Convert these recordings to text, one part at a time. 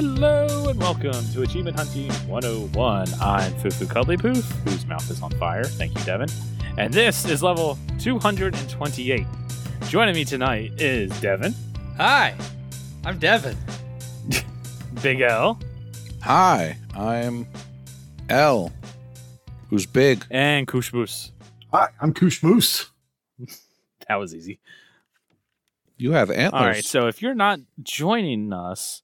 Hello and welcome to Achievement Hunting 101. I'm Fufu Cuddly Poof, whose mouth is on fire. Thank you, Devin. And this is level 228. Joining me tonight is Devin, Hi, I'm Devin. Big L, Hi, I'm L, who's big. and Kushboos. Hi, I'm Koosh Moose. That was easy. You have antlers. All right, so if you're not joining us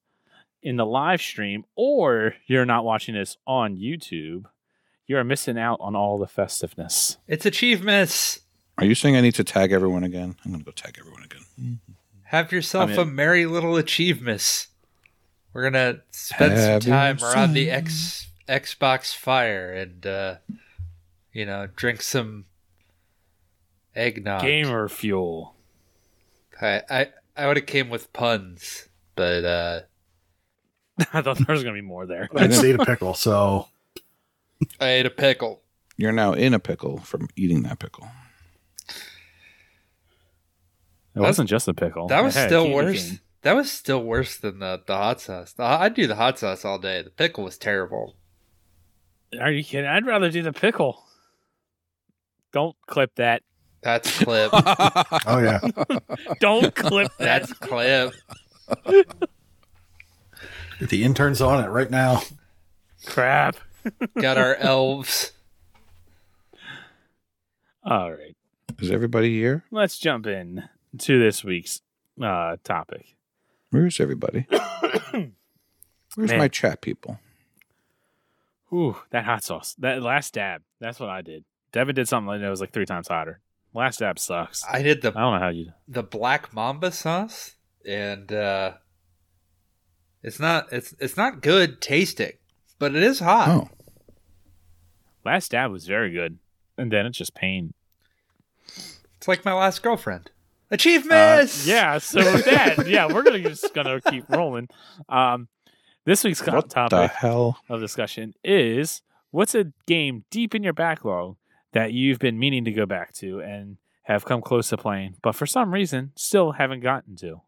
in the live stream or you're not watching this on YouTube, you are missing out on all the festiveness. It's achievements. Are you saying I need to tag everyone again? I'm gonna go tag everyone again. Have yourself I mean- a merry little achievements. We're gonna spend some time yourself- around the X Xbox fire and uh, you know drink some eggnog. Gamer fuel. I I, I would have came with puns, but uh, I thought there was going to be more there. I just ate a pickle, so I ate a pickle. You're now in a pickle from eating that pickle. It wasn't just a pickle. That was still worse. cane. That was still worse than the the hot sauce. The, I'd do the hot sauce all day. The pickle was terrible. Are you kidding? I'd rather do the pickle. Don't clip that. That's clip. oh yeah, Don't clip that. That's clip. Get the interns on it right now. crap. Got our elves. All right. Is everybody here? Let's jump in to this week's uh, topic. Where's everybody? Where's Man. my chat people? Ooh, that hot sauce. That last dab. That's what I did. Devin did something that was like three times hotter. Last dab sucks. I I did the I don't know how you. the black mamba sauce, and uh, it's not it's it's not good tasting, but it is hot. Oh, Last dab was very good, and then it's just pain. It's like my last girlfriend. Uh, yeah. So with that, yeah, we're gonna just gonna keep rolling. Um, this week's co- what the topic hell? of discussion is what's a game deep in your backlog that you've been meaning to go back to and have come close to playing, but for some reason still haven't gotten to.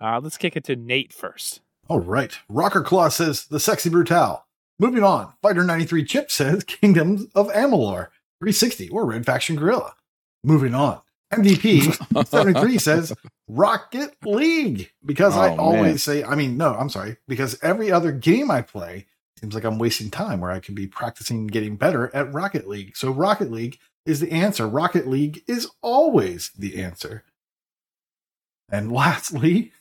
Uh, let's kick it to Nate first. All right, Rocker Claw says the Sexy Brutale. Moving on, Fighter 93 Chip says Kingdoms of Amalur 360 or Red Faction Guerrilla. Moving on, MDP 73 says Rocket League because I Oh, always man. say, I mean, no, I'm sorry, because every other game I play seems like I'm wasting time where I could be practicing getting better at Rocket League. So Rocket League is the answer. Rocket League is always the answer. And lastly,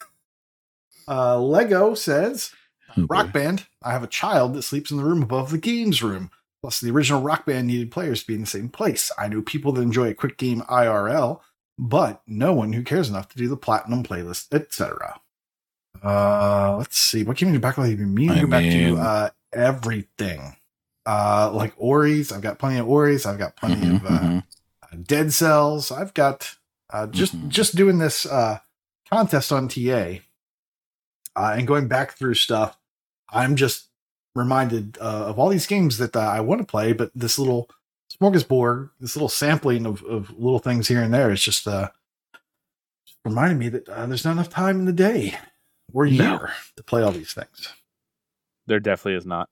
uh, Lego says Oh, boy. Rock Band. I have a child that sleeps in the room above the games room. Plus, the original Rock Band needed players to be in the same place. I know people that enjoy a quick game IRL, but no one who cares enough to do the platinum playlist, etc. Uh, let's see. What in your backlog have you to I go back to? mean- Uh, everything. Uh, like Ori's. I've got plenty of Ori's. I've got plenty Mhm, of uh, mhm. uh, Dead Cells. I've got uh, just Mhm. just doing this uh, contest on TA uh, and going back through stuff. I'm just reminded uh, of all these games that uh, I want to play, but this little smorgasbord, this little sampling of, of little things here and there is just uh, reminding me that uh, there's not enough time in the day or year No. to play all these things. There definitely is not.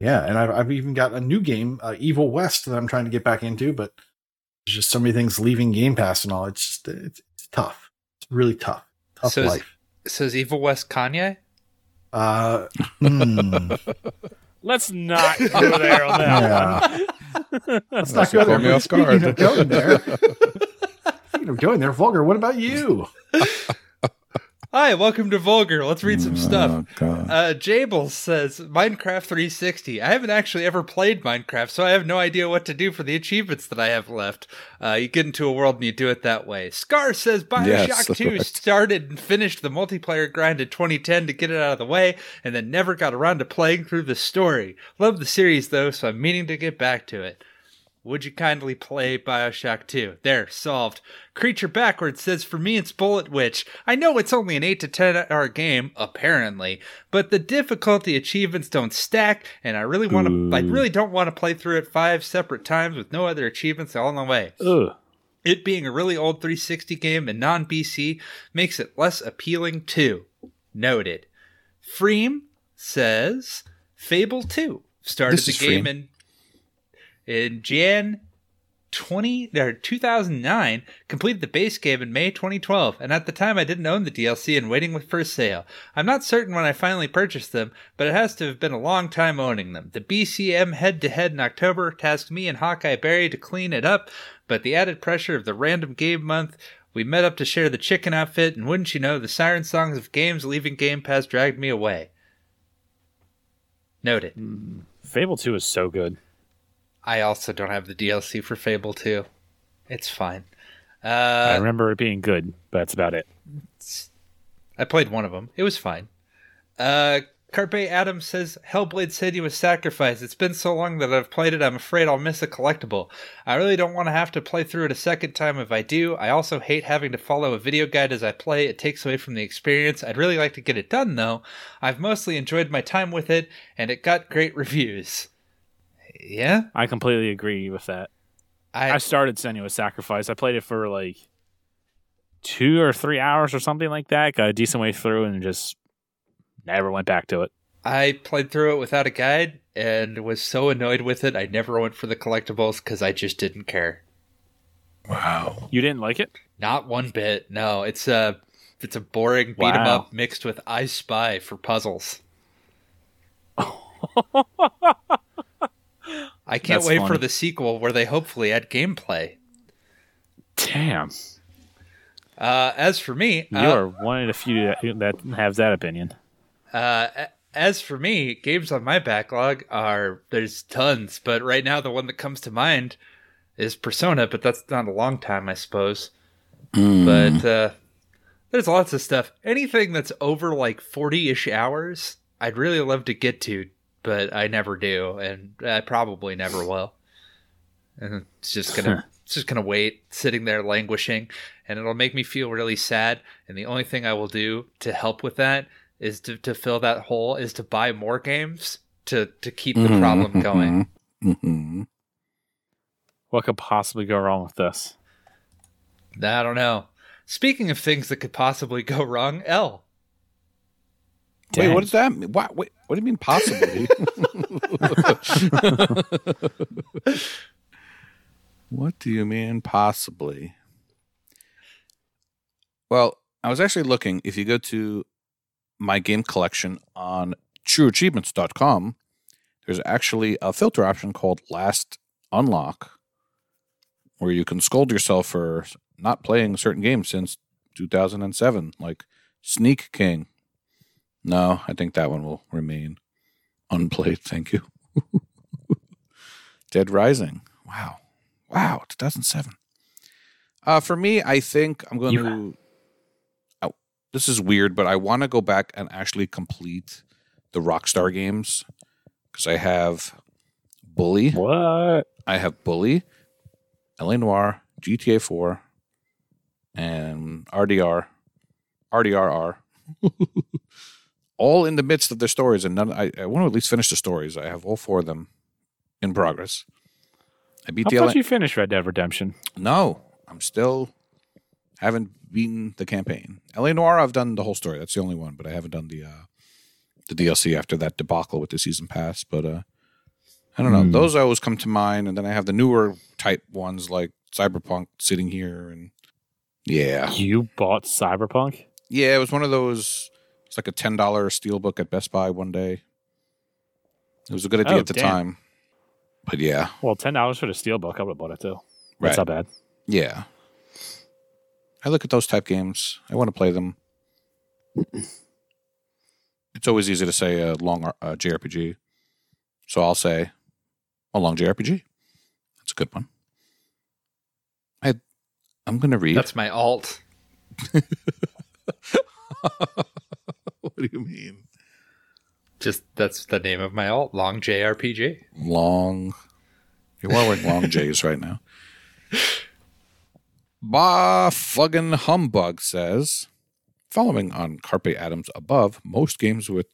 Yeah, and I've, I've even got a new game, uh, Evil West, that I'm trying to get back into, but there's just so many things leaving Game Pass and all. It's just it's, it's tough. It's really tough. Tough So is- life. Says Evil West Kanye. Uh, hmm. Let's not go there on that one. Let's That's not go there. caught me off Speaking of going there, speaking of going there, Vulgar. What about you? Hi, welcome to Vulgar. Let's read some stuff. Oh, Uh, Jable says Minecraft 360. I haven't actually ever played Minecraft, so I have no idea what to do for the achievements that I have left. Uh, you get into a world and you do it that way. Scar says Bioshock Yes, 2 right. started and finished the multiplayer grind in 2010 to get it out of the way, and then never got around to playing through the story. Love the series though, so I'm meaning to get back to it. Would you kindly play Bioshock 2? There, solved. Creature Backwards says, For me, it's Bullet Witch. I know it's only an 8 to 10 hour game, apparently, but the difficulty achievements don't stack, and I really want to, I really don't want to play through it five separate times with no other achievements along the way. Ugh. It being a really old 360 game and non BC makes it less appealing too. Noted. Freem says Fable 2 started This the game Freem. in in Jan 20 or 2009, completed the base game in May 2012, and at the time I didn't own the DLC and waiting for sale. I'm not certain when I finally purchased them, but it has to have been a long time owning them. The BCM head to head in October tasked me and Hawkeye Barry to clean it up, but the added pressure of the random game month we met up to share the chicken outfit, and wouldn't you know, the siren songs of games leaving Game Pass dragged me away. Noted. Hmm. Fable 2 is so good. I also don't have the DLC for Fable 2. It's fine. I Uh, remember it being good, but that's about it. I played one of them. It was fine. Uh, Carpe Adams says Hellblade Senua's sacrificed. It's been so long that I've played it, I'm afraid I'll miss a collectible. I really don't want to have to play through it a second time if I do. I also hate having to follow a video guide as I play. It takes away from the experience. I'd really like to get it done, though. I've mostly enjoyed my time with it, and it got great reviews. Yeah? I completely agree with that. I I, started Senua's Sacrifice. I played it for like two or three hours or something like that. Got a decent way through and just never went back to it. I played through it without a guide and was so annoyed with it, I never went for the collectibles because I just didn't care. Wow. You didn't like it? Not one bit. No, it's a it's a boring beat 'em up mixed with I Spy for puzzles. I can't That's wait for the sequel where they hopefully add gameplay. Damn. Uh, as for me, You uh, are one of the few that, that has that opinion. uh, as for me, games on my backlog are there's tons, but right now the one that comes to mind is Persona, but that's not a long time, I suppose. Mm. but uh, there's lots of stuff. Anything that's over like 40 ish hours, I'd really love to get to, but I never do, and I probably never will. And it's just gonna, it's just gonna wait, sitting there languishing, and it'll make me feel really sad. And the only thing I will do to help with that is to, to fill that hole is to buy more games to to keep the Mhm, problem going. mhm, mhm. What could possibly go wrong with this? I don't know. Speaking of things that could possibly go wrong, L. Wait, Dang. what does that mean? What, wait, what do you mean possibly? what do you mean possibly? Well, I was actually looking. If you go to my game collection on trueachievements.com, there's actually a filter option called Last Unlock, where you can scold yourself for not playing certain games since 2007, like Sneak King. No, I think that one will remain unplayed. Thank you. Dead Rising. Wow. Wow. 2007. Uh, for me, I think I'm going You- to. Oh, this is weird, but I want to go back and actually complete the Rockstar games because I have Bully. What? I have Bully, LA Noire, GTA 4, and RDR, RDRR. all in the midst of their stories, and none. I, I want to at least finish the stories. I have all four of them in progress. I beat I the LA. you finished Red Dead Redemption. no, I'm still haven't beaten the campaign. LA Noire, I've done the whole story. That's the only one, but I haven't done the uh, the DLC after that debacle with the season pass. But uh, I don't know. Hmm. Those always come to mind, and then I have the newer type ones like Cyberpunk sitting here, and yeah, You bought Cyberpunk? yeah. It was one of those. It's like a ten dollar steelbook at Best Buy one day. It was a good idea Oh, at the damn. time, but yeah, Well, ten dollars for the steelbook. I would have bought it too. That's Right. not bad. Yeah. I look at those type games. I want to play them. it's always easy to say a long uh, JRPG. So I'll say a long JRPG. That's a good one. I I'm going to read. That's my alt. what do you mean? Just that's the name of my alt, long JRPG. Long. You're wearing long J's right now. Bah fucking humbug says, following on Carpe Adams above, most games with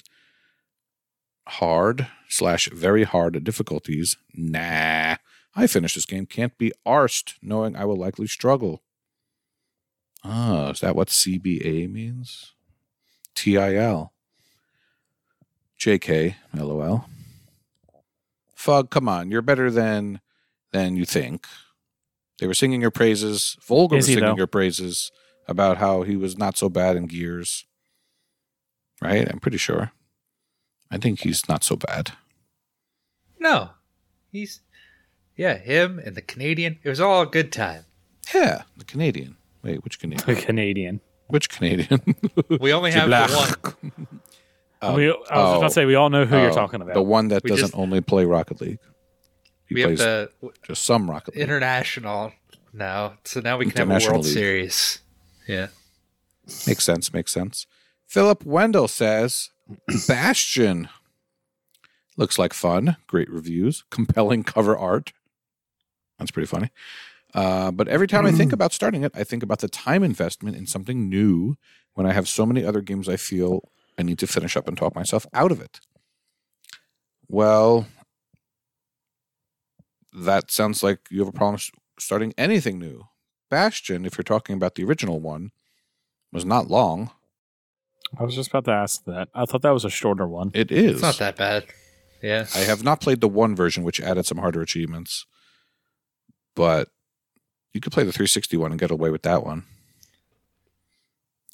hard slash very hard difficulties. Nah, I finished this game. Can't be arsed, knowing I will likely struggle. Ah, is that what CBA means? TIL. JK, LOL. Fug, come on, you're better than than you think. They were singing your praises. Vulgar was singing though? your praises about how he was not so bad in Gears. Right? I'm pretty sure. I think he's not so bad. No, he's yeah, him and the Canadian. It was all a good time. Yeah, the Canadian. Wait, which Canadian? The Canadian. Which Canadian? We only have the one. Um, we, I was oh, about to say we all know who you're oh, talking about. The one that We doesn't just- only play Rocket League. He We have plays the just some Rocket League. international now, so now we can have a World League. Series. Yeah, Makes sense. Makes sense. Philip Wendell says Bastion looks like fun. Great reviews. Compelling cover art. That's pretty funny. Uh, but every time I think about starting it, I think about the time investment in something new when I have so many other games I feel I need to finish up and talk myself out of it. Well, that sounds like you have a problem starting anything new. Bastion, if you're talking about the original one, was not long. I was just about to ask that. I thought that was a shorter one. It is. it's not that bad. Yeah, I have not played the one version, which added some harder achievements, but you could play the 360 one and get away with that one.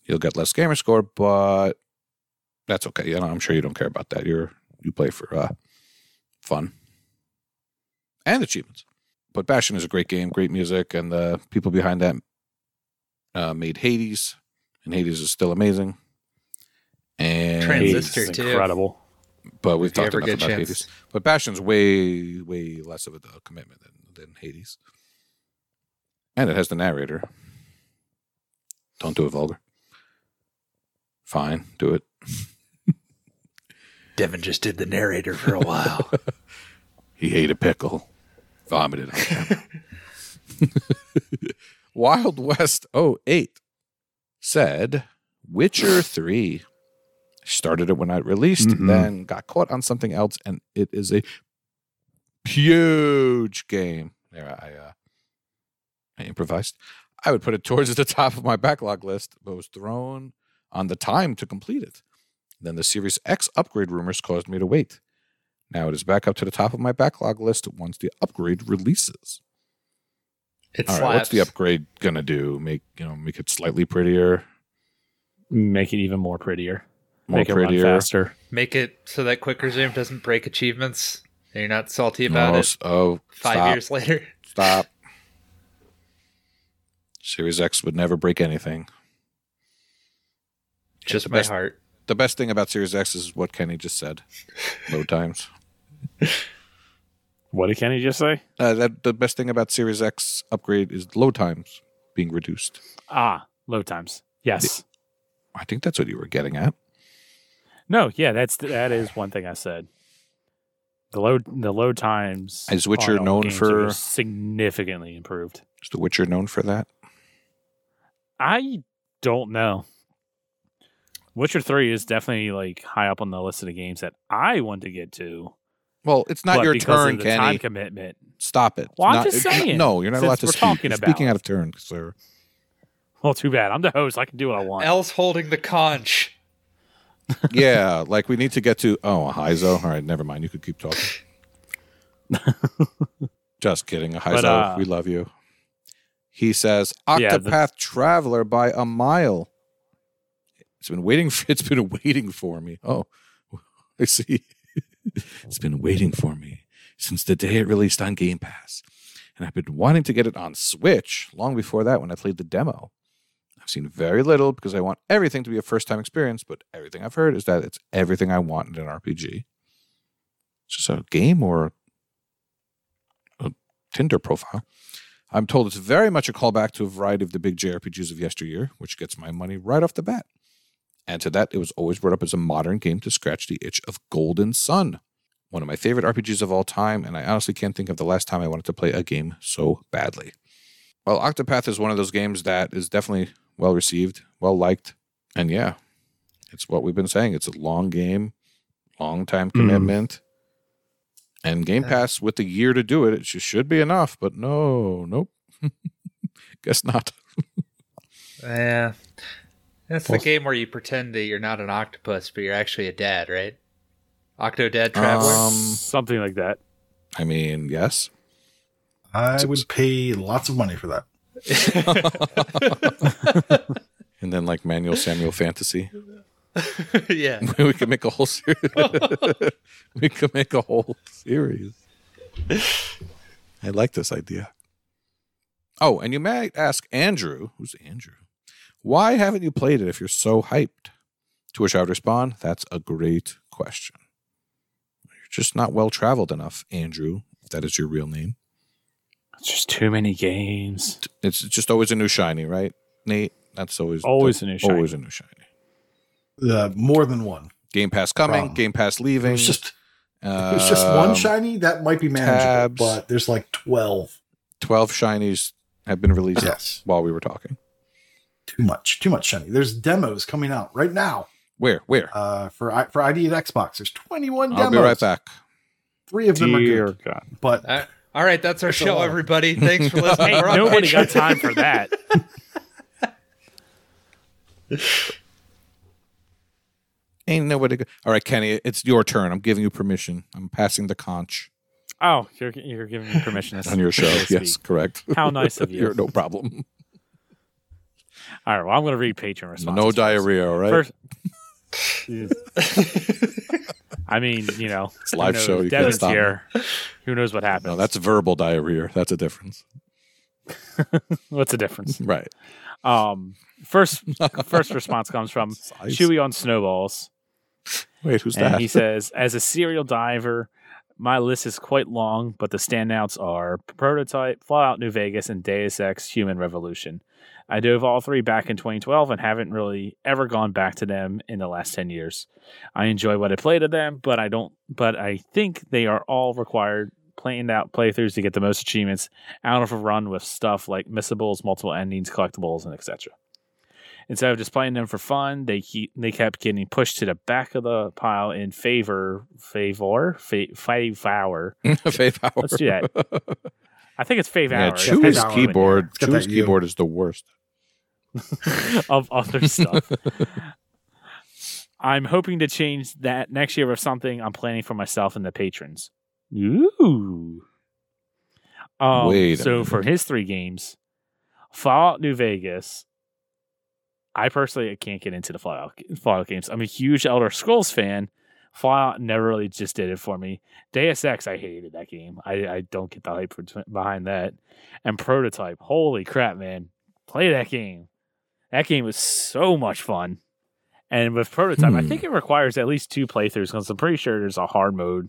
You'll get less gamer score, but that's okay. You know, I'm sure you don't care about that. You're you play for uh, fun and achievements. But Bastion is a great game, great music, and the people behind that uh, made Hades, and Hades is still amazing. And Transistor, Hades too. incredible. but we've If talked enough about a Hades. But Bastion's way, way less of a commitment than, than Hades. And it has the narrator. Don't do it vulgar. Fine, do it. Devin just did the narrator for a while. He ate a pickle. Vomited on camera. Wild West 08 said Witcher 3. Started it when I released, Mhm. then got caught on something else, and it is a huge game. There, I, uh, I improvised. I would put it towards the top of my backlog list, but was thrown on the time to complete it. Then the Series X upgrade rumors caused me to wait. Now it is back up to the top of my backlog list once the upgrade releases. It All slaps. right, what's the upgrade gonna do? Make you know, make it slightly prettier, Make it even more prettier. more Make prettier. it run faster. Make it so that quick resume doesn't break achievements. And you're not salty about No, it oh, five stop, years later. Stop. Series X would never break anything. Just the my best- heart. The best thing about Series X is what Kenny just said. Load times. What did Kenny just say? Uh, that the best thing about Series X upgrade is load times being reduced. Ah, load times. Yes. I think that's what you were getting at. No, yeah, that's that is one thing I said. The load the load times Is Witcher on all known for- significantly improved. Is The Witcher known for that? I don't know. Witcher Three is definitely like high up on the list of the games that I want to get to. Well, it's not but your turn, of the Kenny. time commitment. Stop it. Well, I'm Not- just saying, No, you're not allowed to we're speak. talking about speaking out of turn, sir. Well, too bad. I'm the host. I can do what I want. L's holding the conch. yeah, like we need to get to. Oh, a Heizo. All right, never mind. You could keep talking. Just kidding, Heizo. uh, we love you. He says, Yeah, the- "Octopath Traveler by a mile." It's been waiting. For, it's been waiting for me. Oh, I see. it's been waiting for me since the day it released on Game Pass, and I've been wanting to get it on Switch long before that when I played the demo. I've seen very little because I want everything to be a first time experience, but everything I've heard is that it's everything I want in an RPG. It's just a game or a Tinder profile. I'm told it's very much a callback to a variety of the big JRPGs of yesteryear, which gets my money right off the bat. And to that, it was always brought up as a modern game to scratch the itch of Golden Sun, one of my favorite RPGs of all time, and I honestly can't think of the last time I wanted to play a game so badly. Well, Octopath is one of those games that is definitely well received, well liked, and yeah, it's what we've been saying. It's a long game, long time hmm. commitment, and Game Yeah. Pass with a year to do it, it should be enough. But no, nope, guess not. Yeah. That's Well- the game where you pretend that you're not an octopus, but you're actually a dad, right? Octodad Traveler. Um, Something like that. I mean, yes. I would pay lots of money for that. And then like Manual Samuel Fantasy. yeah. we could make a whole series. we could make a whole series. I like this idea. Oh, and you might ask Andrew, who's Andrew, why haven't you played it if you're so hyped? To which I would respond, that's a great question. You're just not well traveled enough, Andrew, if that is your real name. It's just too many games. It's just always a new shiny, right, Nate? That's always Always that's a new shiny. Always a new shiny. Uh, more than one. Game Pass coming, Problem. Game Pass leaving. It's just it was just one Um, shiny that might be manageable, tabs. but there's like twelve. 12 shinies have been released Yes, while we were talking. too much, too much shiny. There's demos coming out right now Where? Where? uh, for I- for ID and Xbox. There's 21 demos. I'll be right back. Three of them are Dear good, God. but Uh, all right, that's our That's show, everybody. Thanks for listening. Hey, nobody got time for that. Ain't nobody. Go- All right, Kenny, it's your turn. I'm giving you permission. I'm passing the conch Oh, you're you're giving me permission on your show. to Yes, correct. How nice of you. You're no problem. All right, well, I'm going to read Patreon responses. no first. diarrhea, all right? First, I mean, you know, It's a live who show. You can't Devin's stop me. Who knows what happens? no, that's verbal diarrhea. That's a difference. what's the difference. Right. Um, first first response comes from Chewy on Snowballs, Wait, who's and that? he says, "As a serial diver, my list is quite long, but the standouts are Prototype, Fallout New Vegas, and Deus Ex: Human Revolution. I dove all three back in 2012 and haven't really ever gone back to them in the last 10 years. I enjoy what I played of them, but I don't. But I think they are all required." Planned out playthroughs to get the most achievements out of a run with stuff like missables, multiple endings, collectibles, and etc. Instead of just playing them for fun, they keep they kept getting pushed to the back of the pile in favor favor fa- favor. Fave hour. Let's do that. I think it's favor. Yeah, hour. Chew's keyboard. Chew's keyboard is the worst. of other stuff. I'm hoping to change that next year with something I'm planning for myself and the patrons. Ooh. Um, Wait so for his three games, Fallout New Vegas. I personally can't get into the Fallout Fallout games. I'm a huge Elder Scrolls fan. Fallout never really just did it for me. Deus Ex, I hated that game. I, I don't get the hype behind that. And Prototype, holy crap, man! Play that game. That game was so much fun. And with Prototype, I Hmm. think it requires at least two playthroughs because I'm pretty sure there's a hard mode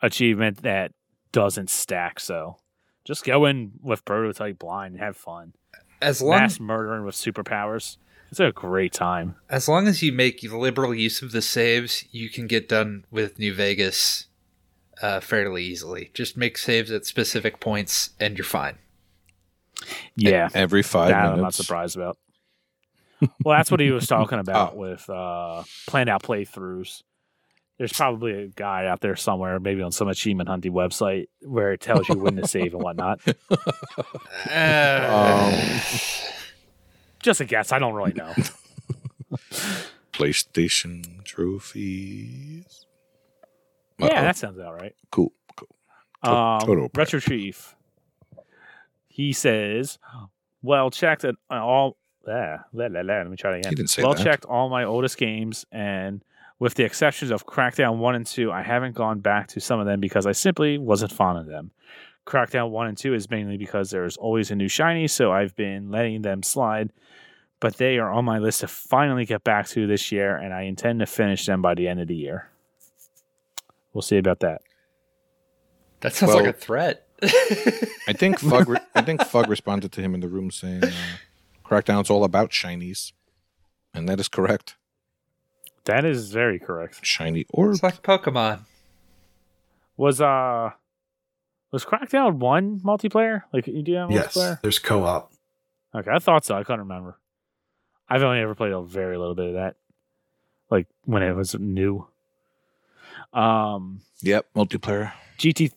achievement that doesn't stack. So just go in with Prototype blind and have fun. As long Mass murdering with superpowers. It's a great time. as long as you make liberal use of the saves, you can get done with New Vegas uh, fairly easily. Just make saves at specific points, and you're fine. Yeah. Every five that I'm not surprised about. well, that's what he was talking about Oh. with uh, planned out playthroughs. There's probably a guy out there somewhere, maybe on some achievement hunting website, where it tells you when to save and whatnot. Uh, Um, Just a guess. I don't really know. PlayStation trophies. yeah, Uh-oh. that sounds about right. cool. Cool. To- Um, Toto Prep. Retro Chief. He says, "Well checked at all." La, la, la, let me try it again. He didn't say well that. checked all my oldest games, and with the exceptions of Crackdown One and Two, I haven't gone back to some of them because I simply wasn't fond of them. Crackdown One and Two is mainly because there's always a new shiny, so I've been letting them slide. But they are on my list to finally get back to this year, and I intend to finish them by the end of the year. We'll see about that. that sounds Well- like a threat. I think Fug. Re- I think Fug responded to him in the room saying, uh, "Crackdown's all about shinies," and that is correct. That is very correct. Shiny orb. it's like Pokemon. Was uh was Crackdown one multiplayer? Like you do have yes, multiplayer? there's co-op. Okay, I thought so. I couldn't remember. I've only ever played a very little bit of that. Like when it was new. Um Yep, multiplayer. GT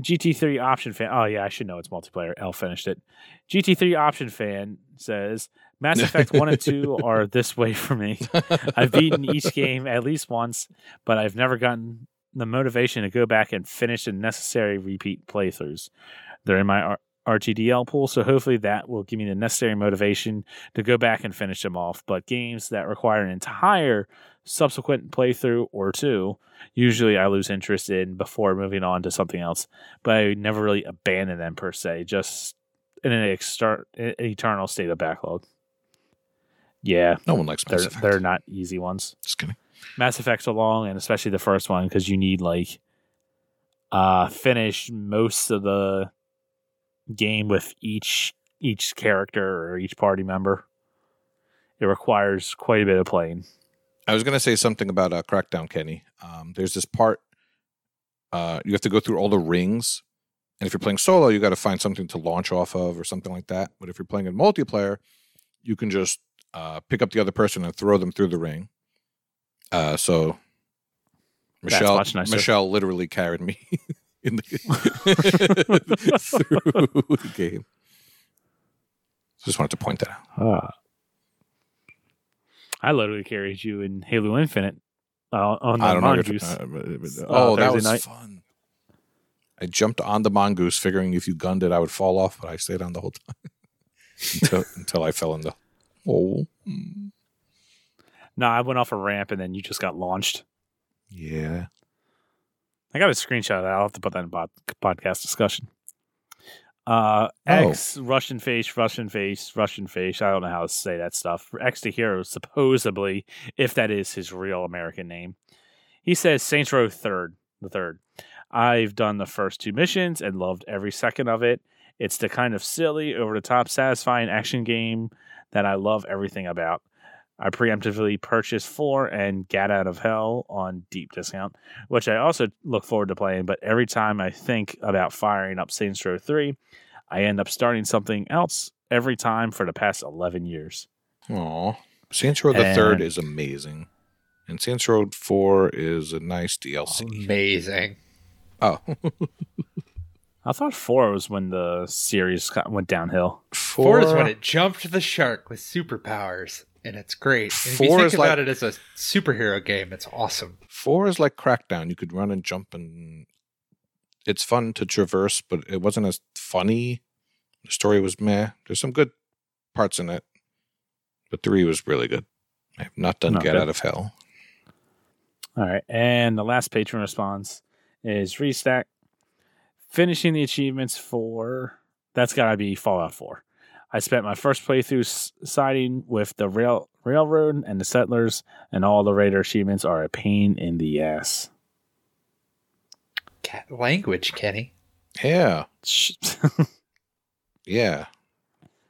GT3 option fan. Oh yeah, I should know it's multiplayer. L finished it. GT3 option fan says Mass Effect 1 and 2 are this way for me. I've beaten each game at least once, but I've never gotten the motivation to go back and finish the necessary repeat playthroughs. They're in my R- RTDL pool, so hopefully that will give me the necessary motivation to go back and finish them off. But games that require an entire subsequent playthrough or two, usually I lose interest in before moving on to something else. But I never really abandon them per se, just in an exter- eternal state of backlog. Yeah, No one likes Mass they're Effect. they're not easy ones. Just kidding. Mass Effects are long, and especially the first one because you need like uh finish most of the game with each each character or each party member. It requires quite a bit of playing. I was going to say something about uh, Crackdown, Kenny. Um, there's this part uh, you have to go through all the rings, and if you're playing solo, you got to find something to launch off of or something like that. But if you're playing in multiplayer, you can just uh, pick up the other person and throw them through the ring. Uh, so Michelle. Michelle literally carried me in the through the game. Just wanted to point that out. Ah. I literally carried you in Halo Infinite uh, on the mongoose. uh, Uh, oh, that Thursday was night. fun. I jumped on the mongoose, figuring if you gunned it, I would fall off, but I stayed on the whole time until until I fell in the hole. No, I went off a ramp and then you just got launched. Yeah, I got a screenshot of that. I'll have to put that in pod- podcast discussion. Uh, Oh. X Russian face, Russian face, Russian face. I don't know how to say that stuff. X the hero, supposedly, if that is his real American name. He says Saints Row third, the third. I've done the first two missions and loved every second of it. It's the kind of silly, over the top, satisfying action game that I love everything about. I preemptively purchased four and Gat Out of Hell on deep discount which I also look forward to playing. But every time I think about firing up Saints Row 3, I end up starting something else every time for the past 11 years. Aw. Saints Row the Third is amazing, and Saints Row Four is a nice DLC. Amazing. Oh, I thought 4 was when the series got- went downhill. Four is when it jumped the shark with superpowers, and it's great. And if you think is about like- it as a superhero game, it's awesome. Four is like Crackdown. You could run and jump, and it's fun to traverse, but it wasn't as funny. The story was meh. There's some good parts in it, but three was really good. I have not done Not Get good. Out of Hell. All right. And the last patron response is Restack. Finishing the achievements for that's got to be Fallout 4. I spent my first playthrough siding with the rail railroad and the settlers, and all the raider achievements are a pain in the ass. Cat language, Kenny. Yeah, yeah.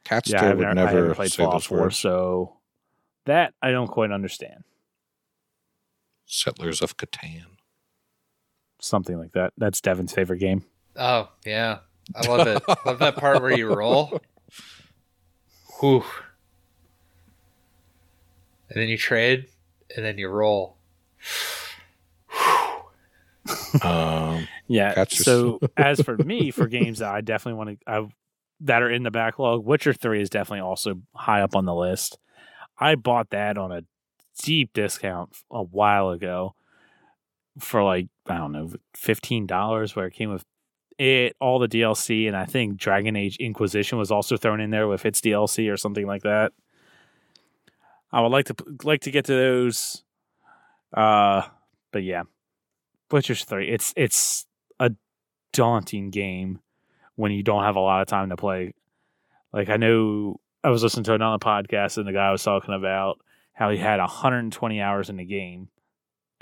Catster yeah, I would haven't, never haven't played say Fallout 4, words. so that I don't quite understand. Settlers of Catan. Something like that. That's Devin's favorite game. Oh yeah, I love it. love that part where you roll. Whew. And then you trade, and then you roll. Um, Yeah. That's just- so as for me, for games that I definitely want to, I, that are in the backlog, Witcher Three is definitely also high up on the list. I bought that on a deep discount a while ago for like I don't know fifteen dollars, where it came with it all the DLC, and I think Dragon Age Inquisition was also thrown in there with its DLC or something like that. I would like to like to get to those, uh, but yeah, Witcher's three. It's it's a daunting game when you don't have a lot of time to play. Like I know I was listening to another podcast and the guy was talking about how he had 120 hours in the game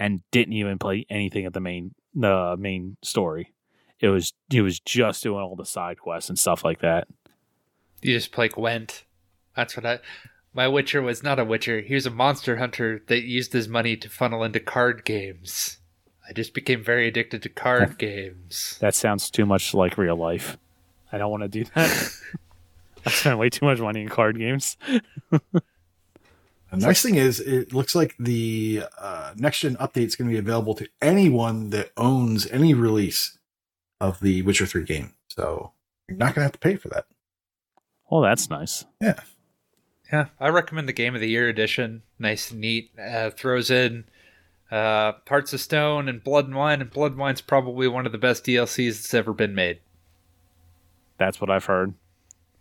and didn't even play anything at the main the main story. It was he was just doing all the side quests and stuff like that. You just play went. That's what I. My Witcher was not a Witcher. He was a monster hunter that used his money to funnel into card games. I just became very addicted to card games. That sounds too much like real life. I don't want to do that. I spent way too much money in card games. The nice thing is, it looks like the uh, next gen update is going to be available to anyone that owns any release of the Witcher 3 game. So you're not going to have to pay for that. Well, that's nice. Yeah, Yeah, I recommend the Game of the Year edition. Nice and neat. Uh, throws in uh, Hearts of Stone and Blood and Wine, and Blood and Wine's probably one of the best DLCs that's ever been made. That's what I've heard.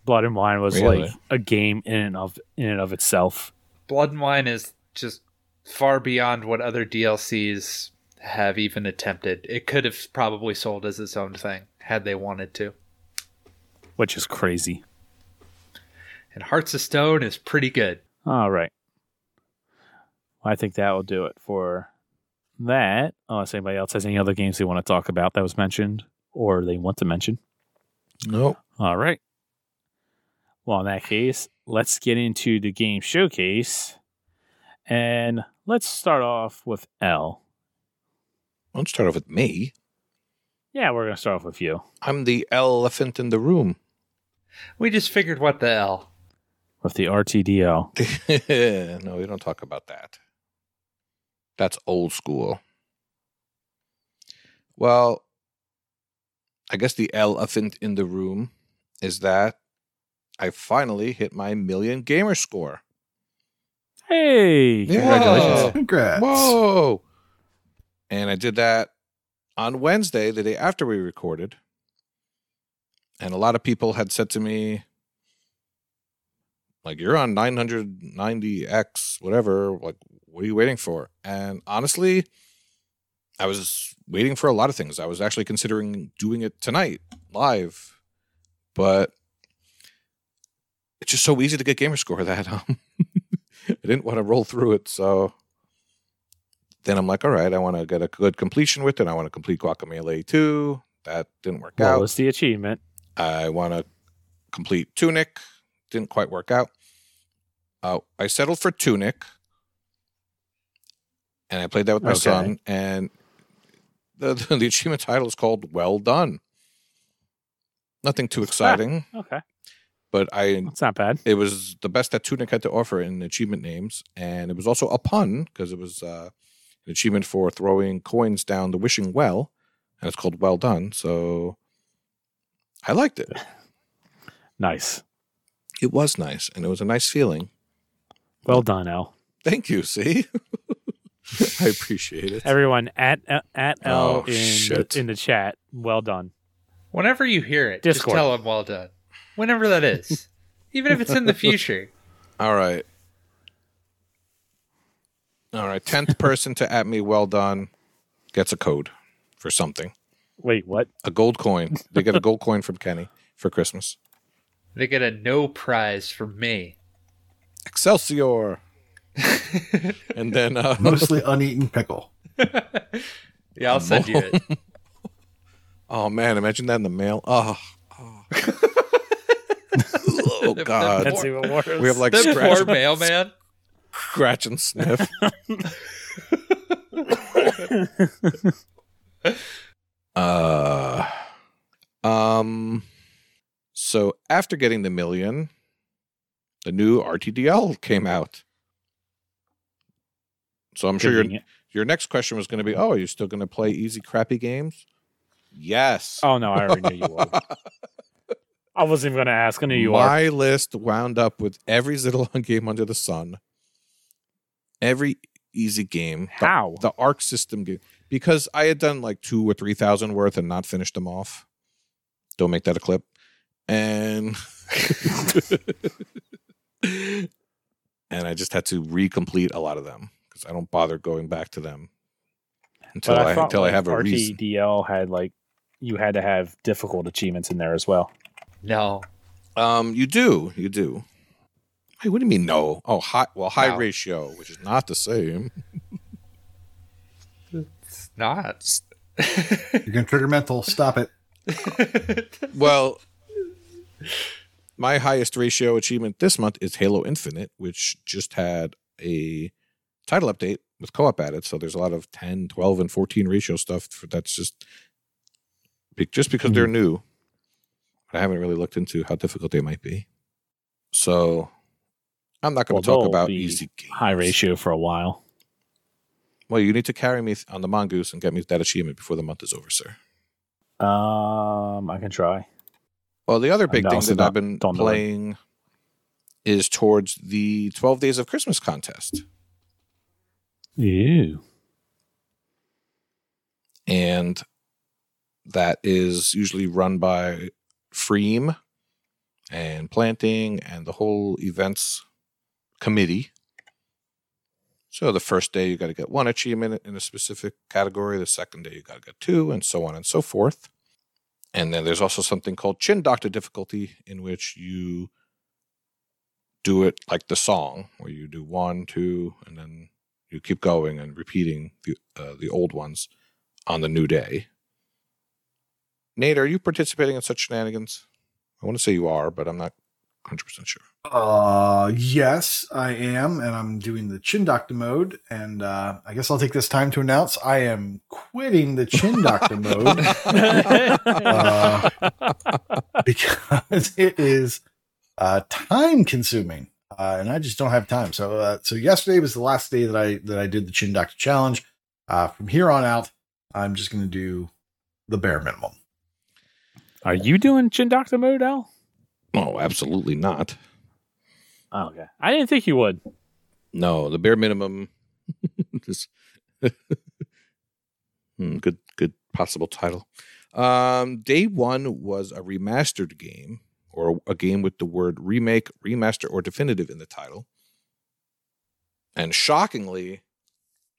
Blood and Wine was Really? like a game in and of in and of itself. Blood and Wine is just far beyond what other DLCs have even attempted. It could have probably sold as its own thing had they wanted to. which is crazy. And Hearts of Stone is pretty good. All right. I think that will do it for that. Unless anybody else has any other games they want to talk about that was mentioned or they want to mention. No. All right. Well, in that case, let's get into the game showcase. And let's start off with L. Let's start off with me. Yeah, we're going to start off with you. I'm the elephant in the room. We just figured what the hell. With the RTDL. no, we don't talk about that. That's old school. Well, I guess the elephant in the room is that I finally hit my million gamer score. Hey, Yeah. congratulations. Whoa. Congrats. Whoa! And I did that on Wednesday, the day after we recorded. And a lot of people had said to me, like, you're on 990X, whatever. Like, what are you waiting for? And honestly, I was waiting for a lot of things. I was actually considering doing it tonight live, but it's just so easy to get Gamerscore that um, I didn't want to roll through it. So then I'm like, all right, I want to get a good completion with it. I want to complete Guacamelee 2. That didn't work What out. was the achievement? I want to complete Tunic. Didn't quite work out. Uh, I settled for Tunic, and I played that with my Okay. son. And the the achievement title is called "Well Done." Nothing too exciting, Okay. but I It's not bad. it was the best that Tunic had to offer in achievement names, and it was also a pun because it was uh, an achievement for throwing coins down the wishing well, and it's called "Well Done." So I liked it. Nice. It was nice, and it was a nice feeling. Well done, L. Thank you. See, I appreciate it. Everyone at uh, at L Oh, in shit. the, in the chat. Well done. Whenever you hear it, Discord. just tell them well done. Whenever that is. Even if it's in the future. All right, all right. Tenth person to at me. Well done. Gets a code for something. Wait, what? A gold coin. They get a gold coin from Kenny for Christmas. They get a no prize from me. Excelsior. and then uh, Mostly uneaten pickle. Yeah, I'll send you it. oh man, imagine that in the mail. Oh, oh. oh god, That's even worse. we have like the scratch, poor mailman. Scratch and sniff. uh, um, so after getting the million, the new RTDL came out. So I'm sure your your next question was going to be, "Oh, are you still going to play easy, crappy games?" Yes. Oh no, I already knew you would. I wasn't even going to ask. I knew you are. My list wound up with every Zidalon game under the sun, every easy game, the, How? the Arc system game, because I had done like two or three thousand worth and not finished them off. Don't make that a clip. And and I just had to recomplete a lot of them because I don't bother going back to them until But I, thought, until I have a reason. RTDL had like you had to have difficult achievements in there as well. No. Um, you do, you do. Hey, what do you mean no? Oh, high. Well, high No. ratio, which is not the same. It's not. You're going to trigger mental. Stop it. Well, my highest ratio achievement this month is Halo Infinite, which just had a title update with co-op added. So there's a lot of 10, 12, and 14 ratio stuff for that's just be- just because they're hmm. new. I haven't really looked into how difficult they might be. So I'm not going Well, to talk about easy games. High ratio for a while. Well, you need to carry me on the mongoose and get me that achievement before the month is over, sir. Um, I can try. Well, the other big thing that I've been playing is towards the 12 Days of Christmas contest. Ew. And that is usually run by Freem and Planting and the whole events committee. So the first day you got to get one achievement in a specific category. The second day you got to get two, and so on and so forth. And then there's also something called Chin Doctor difficulty, in which you do it like the song, where you do one, two, and then you keep going and repeating the uh, the old ones on the new day. Nate, are you participating in such shenanigans? I want to say you are, but I'm not 100% sure. Uh, yes, I am, and I'm doing the chin doctor mode. And uh, I guess I'll take this time to announce I am quitting the chin doctor mode uh, because it is uh, time consuming, uh, and I just don't have time. So, uh, so yesterday was the last day that I that I did the chin doctor challenge. Uh, from here on out, I'm just going to do the bare minimum. Are you doing Chin Doctor mode, Al? Oh, absolutely not. Oh, okay. I didn't think you would. No, the bare minimum. Just Hmm, good, good possible title. Um, day one was a remastered game, or a game with the word remake, remaster, or definitive in the title. And shockingly,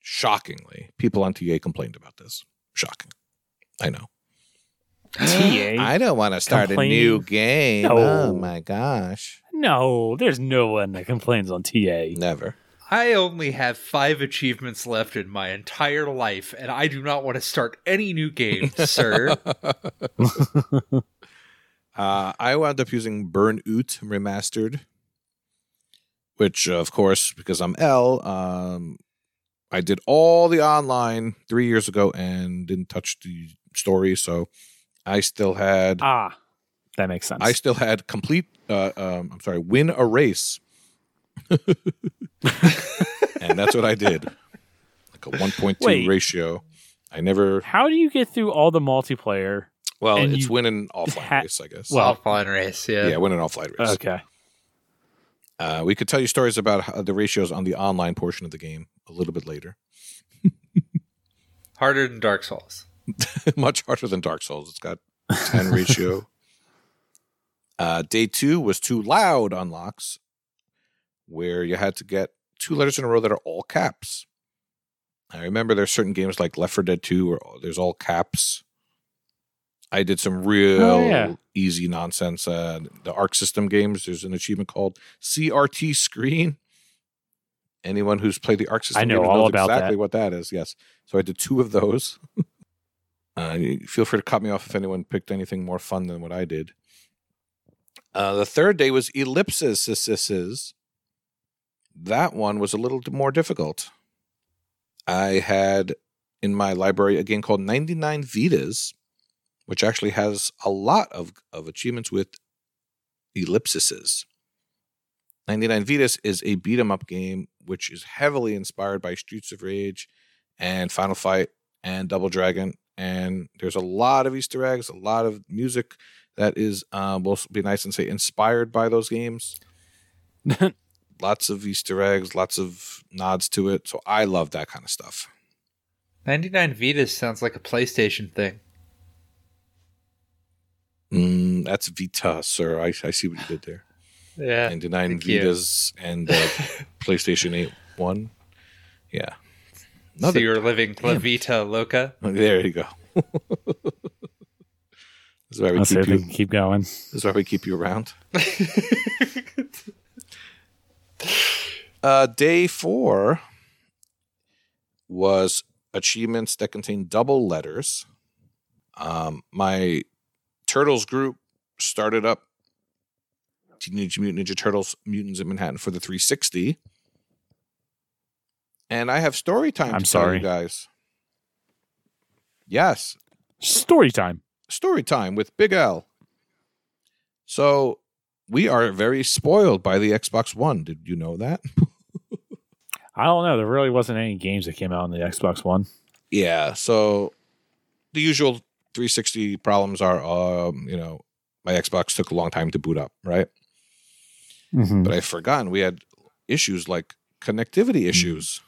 shockingly, people on TA complained about this. Shocking. I know. TA? I don't want to start Complain? a new game. No. Oh my gosh. No, there's no one that complains on TA. Never. I only have five achievements left in my entire life, and I do not want to start any new game, sir. uh, I wound up using Burnout Remastered, which, of course, because I'm L, um, I did all the online three years ago and didn't touch the story. So I still had, Ah, that makes sense. I still had complete. Uh, um, I'm sorry, win a race, and that's what I did. Like a 1.2 Wait. ratio. I never. How do you get through all the multiplayer? Well, And it's you winning offline ha- race, I guess. Well- Offline race, yeah. yeah, win winning offline race. Okay. Uh, we could tell you stories about how the ratios on the online portion of the game a little bit later. Harder than Dark Souls. Much harder than Dark Souls. It's got 10 ratio. Uh, day two was two loud unlocks, where you had to get two letters in a row that are all caps. I remember there's certain games like Left 4 Dead 2 where there's all caps. I did some real Oh, yeah. easy nonsense. Uh, the Arc System games, there's an achievement called CRT Screen. Anyone who's played the Arc System I know games all knows about exactly that. what that is. Yes. So I did two of those. uh, feel free to cut me off if anyone picked anything more fun than what I did. Uh, the third day was ellipses. That one was a little more difficult. I had in my library a game called 99 Vidas, which actually has a lot of, of achievements with ellipses. 99 Vidas is a beat 'em up game which is heavily inspired by Streets of Rage and Final Fight and Double Dragon. And there's a lot of Easter eggs, a lot of music that is, uh, will be nice and say, inspired by those games. lots of Easter eggs, lots of nods to it. So I love that kind of stuff. 99 Vidas sounds like a PlayStation thing. Mm, that's Vita, sir. I, I see what you did there. Yeah. 99 thank you. Vidas and uh, PlayStation 8 1. Yeah. So you're living La Vita Loca. There you go. this is why we Let's keep you. keep going. This is why we keep you around. Uh, day four was achievements that contain double letters. Um, my Turtles group started up Teenage Mutant Ninja Turtles Mutants in Manhattan for the 360. And I have story time I'm to tell sorry. you guys. Yes, Story time. story time with Big L. So we are very spoiled by the Xbox One. Did you know that? I don't know. There really wasn't any games that came out on the Xbox One. Yeah. So the usual 360 problems are, um, you know, my Xbox took a long time to boot up, right? Mhm. but I've forgotten we had issues like connectivity issues.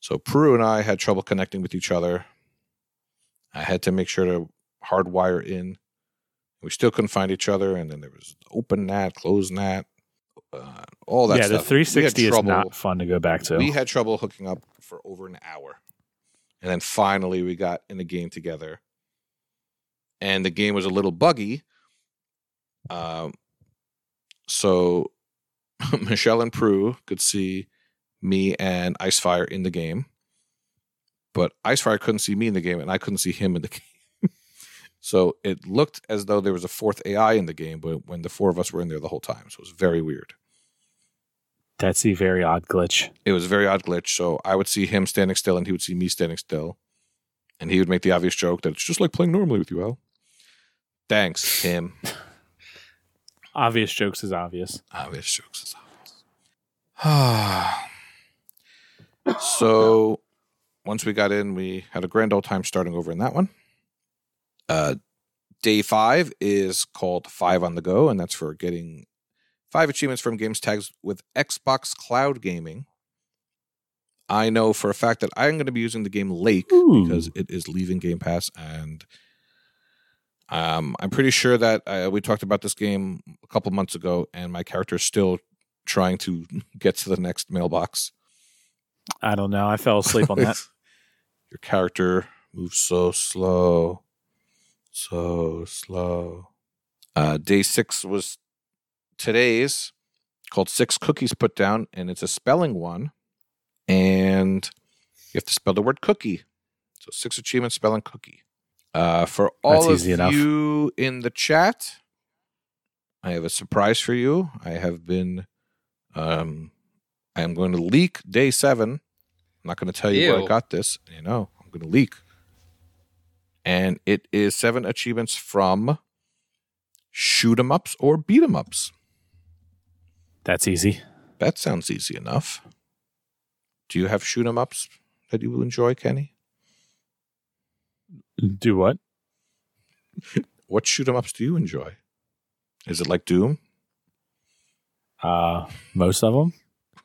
So Prue and I had trouble connecting with each other. I had to make sure to hardwire in. We still couldn't find each other, and then there was open NAT, closed NAT, uh, all that yeah, stuff. the 360 is trouble- not fun to go back to. We had trouble hooking up for over an hour. And then finally we got in the game together. And the game was a little buggy. Um, so Michelle and Prue could see me and Icefire in the game. But Icefire couldn't see me in the game, and I couldn't see him in the game. so it looked as though there was a fourth AI in the game, but when the four of us were in there the whole time. So it was very weird That's a very odd glitch. it was a very odd glitch. So I would see him standing still, and he would see me standing still, and he would make the obvious joke that it's just like playing normally with you, Al. Thanks, Tim. Obvious jokes is obvious. obvious jokes is obvious. so once we got in, we had a grand old time starting over in that one. Uh, day five is called Five on the Go, and that's for getting five achievements from games tags with Xbox Cloud Gaming. I know for a fact that I'm going to be using the game Lake Ooh. because it is leaving Game Pass, and um, I'm pretty sure that uh, we talked about this game a couple months ago, and my character is still trying to get to the next mailbox. I don't know. I fell asleep on that. Your character moves so slow, so slow. Uh, day six was today's called Six Cookies Put Down, and it's a spelling one. And you have to spell the word cookie. So six achievements spelling cookie. Uh, for all That's of enough. you in the chat, I have a surprise for you. I have been, um, I am going to leak day seven. I'm not going to tell you where I got this. You know, I'm going to leak. And it is seven achievements from shoot 'em ups or beat 'em ups. That's easy. That sounds easy enough. Do you have shoot 'em ups that you will enjoy, Kenny? Do what? What shoot 'em ups do you enjoy? Is it like Doom? Uh, most of them.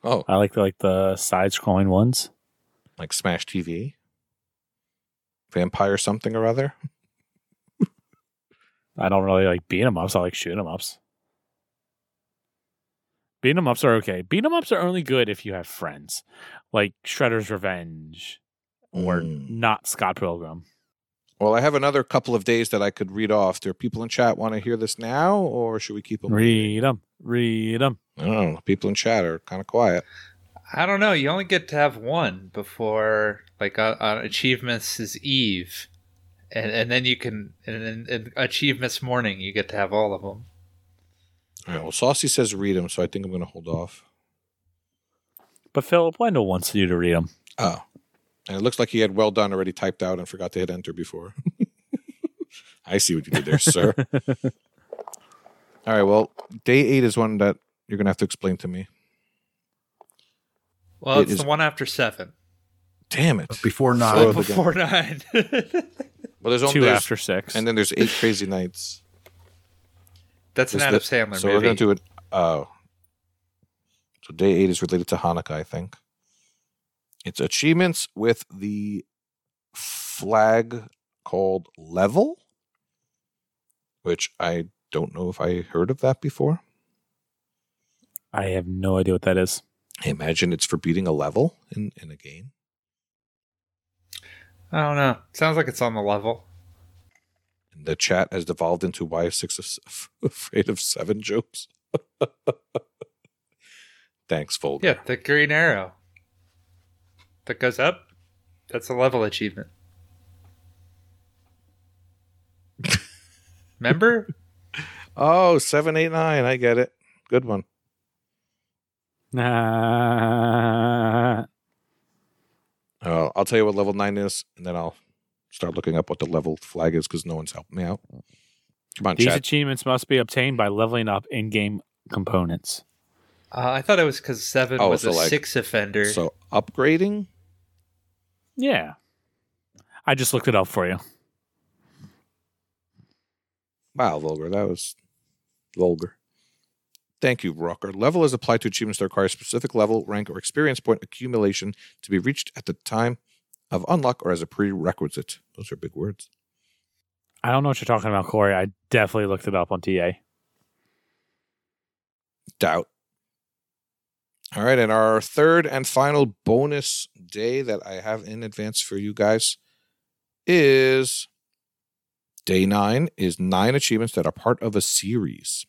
Oh, I like the, like the side scrolling ones. like Smash TV? Vampire something or other? I don't really like beat 'em ups. I like shoot 'em ups. Beat 'em ups are okay. Beat 'em ups are only good if you have friends, like Shredder's Revenge or Mm. not Scott Pilgrim. Well, I have another couple of days that I could read off. Do people in chat want to hear this now, or should we keep them? Read them. Read them. Oh. People in chat are kind of quiet. I don't know. You only get to have one before, like, on, on achievements is Eve, and and then you can, and then and achievements morning, you get to have all of them. All right. Well, Saucy says read them, so I think I'm going to hold off. But Philip Wendell wants you to read them. Oh. And it looks like he had well done already typed out and forgot to hit enter before. I see what you did there, sir. All right. Well, day eight is one that you're going to have to explain to me. Well, It it's is- the one after seven, Damn it. Before nine, the before nine. Well, there's only Two there's- after six. and then there's eight crazy nights. That's an Is Adam that- Sandler so we're going to do it. Oh. So day eight is related to Hanukkah, I think. It's achievements with the flag called Level, which I don't know if I heard of that before. I have no idea what that is. I imagine it's for beating a level in, in a game. I don't know. Sounds like it's on the level. And the chat has devolved into why is six of, afraid of seven jokes. Thanks, Vulgar. Yeah, the green arrow that goes up. That's a level achievement. Remember? Oh, seven, eight, nine. I get it. Good one. Nah. Uh, I'll tell you what level nine is, and then I'll start looking up what the level flag is because no one's helping me out. Come on, These chat. achievements must be obtained by leveling up in-game components. Uh, I thought it was because seven Oh, was so a like- six offender. So upgrading. Yeah. I just looked it up for you. Wow, vulgar. That was vulgar. Thank you, Rocker. Level is applied to achievements that require a specific level, rank, or experience point accumulation to be reached at the time of unlock or as a prerequisite. Those are big words. I don't know what you're talking about, Corey. I definitely looked it up on TA. Doubt. All right, and our third and final bonus day that I have in advance for you guys is day nine is nine achievements that are part of a series.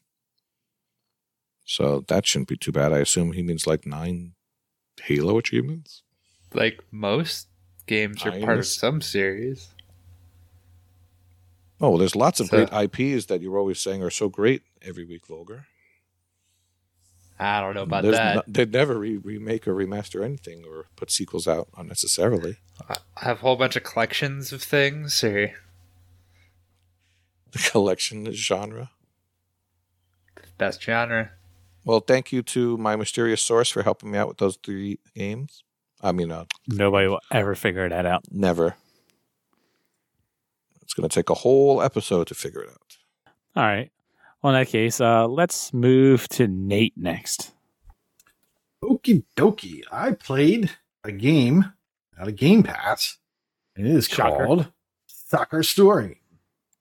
So that shouldn't be too bad. I assume he means like nine Halo achievements. Like most games are part of some series. Oh, well, there's lots of So- great IPs that you're always saying are so great every week, Vulgar. I don't know about There's that. no- they'd never re- remake or remaster anything or put sequels out unnecessarily. I have a whole bunch of collections of things, or The collection genre. best genre. Well, thank you to my mysterious source for helping me out with those three games. I mean, uh, Nobody will ever figure that out. never. It's going to take a whole episode to figure it out. All right. Well, in that case, uh, let's move to Nate next. Okie dokie. I played a game out of Game Pass, and it is Shocker. called Soccer Story.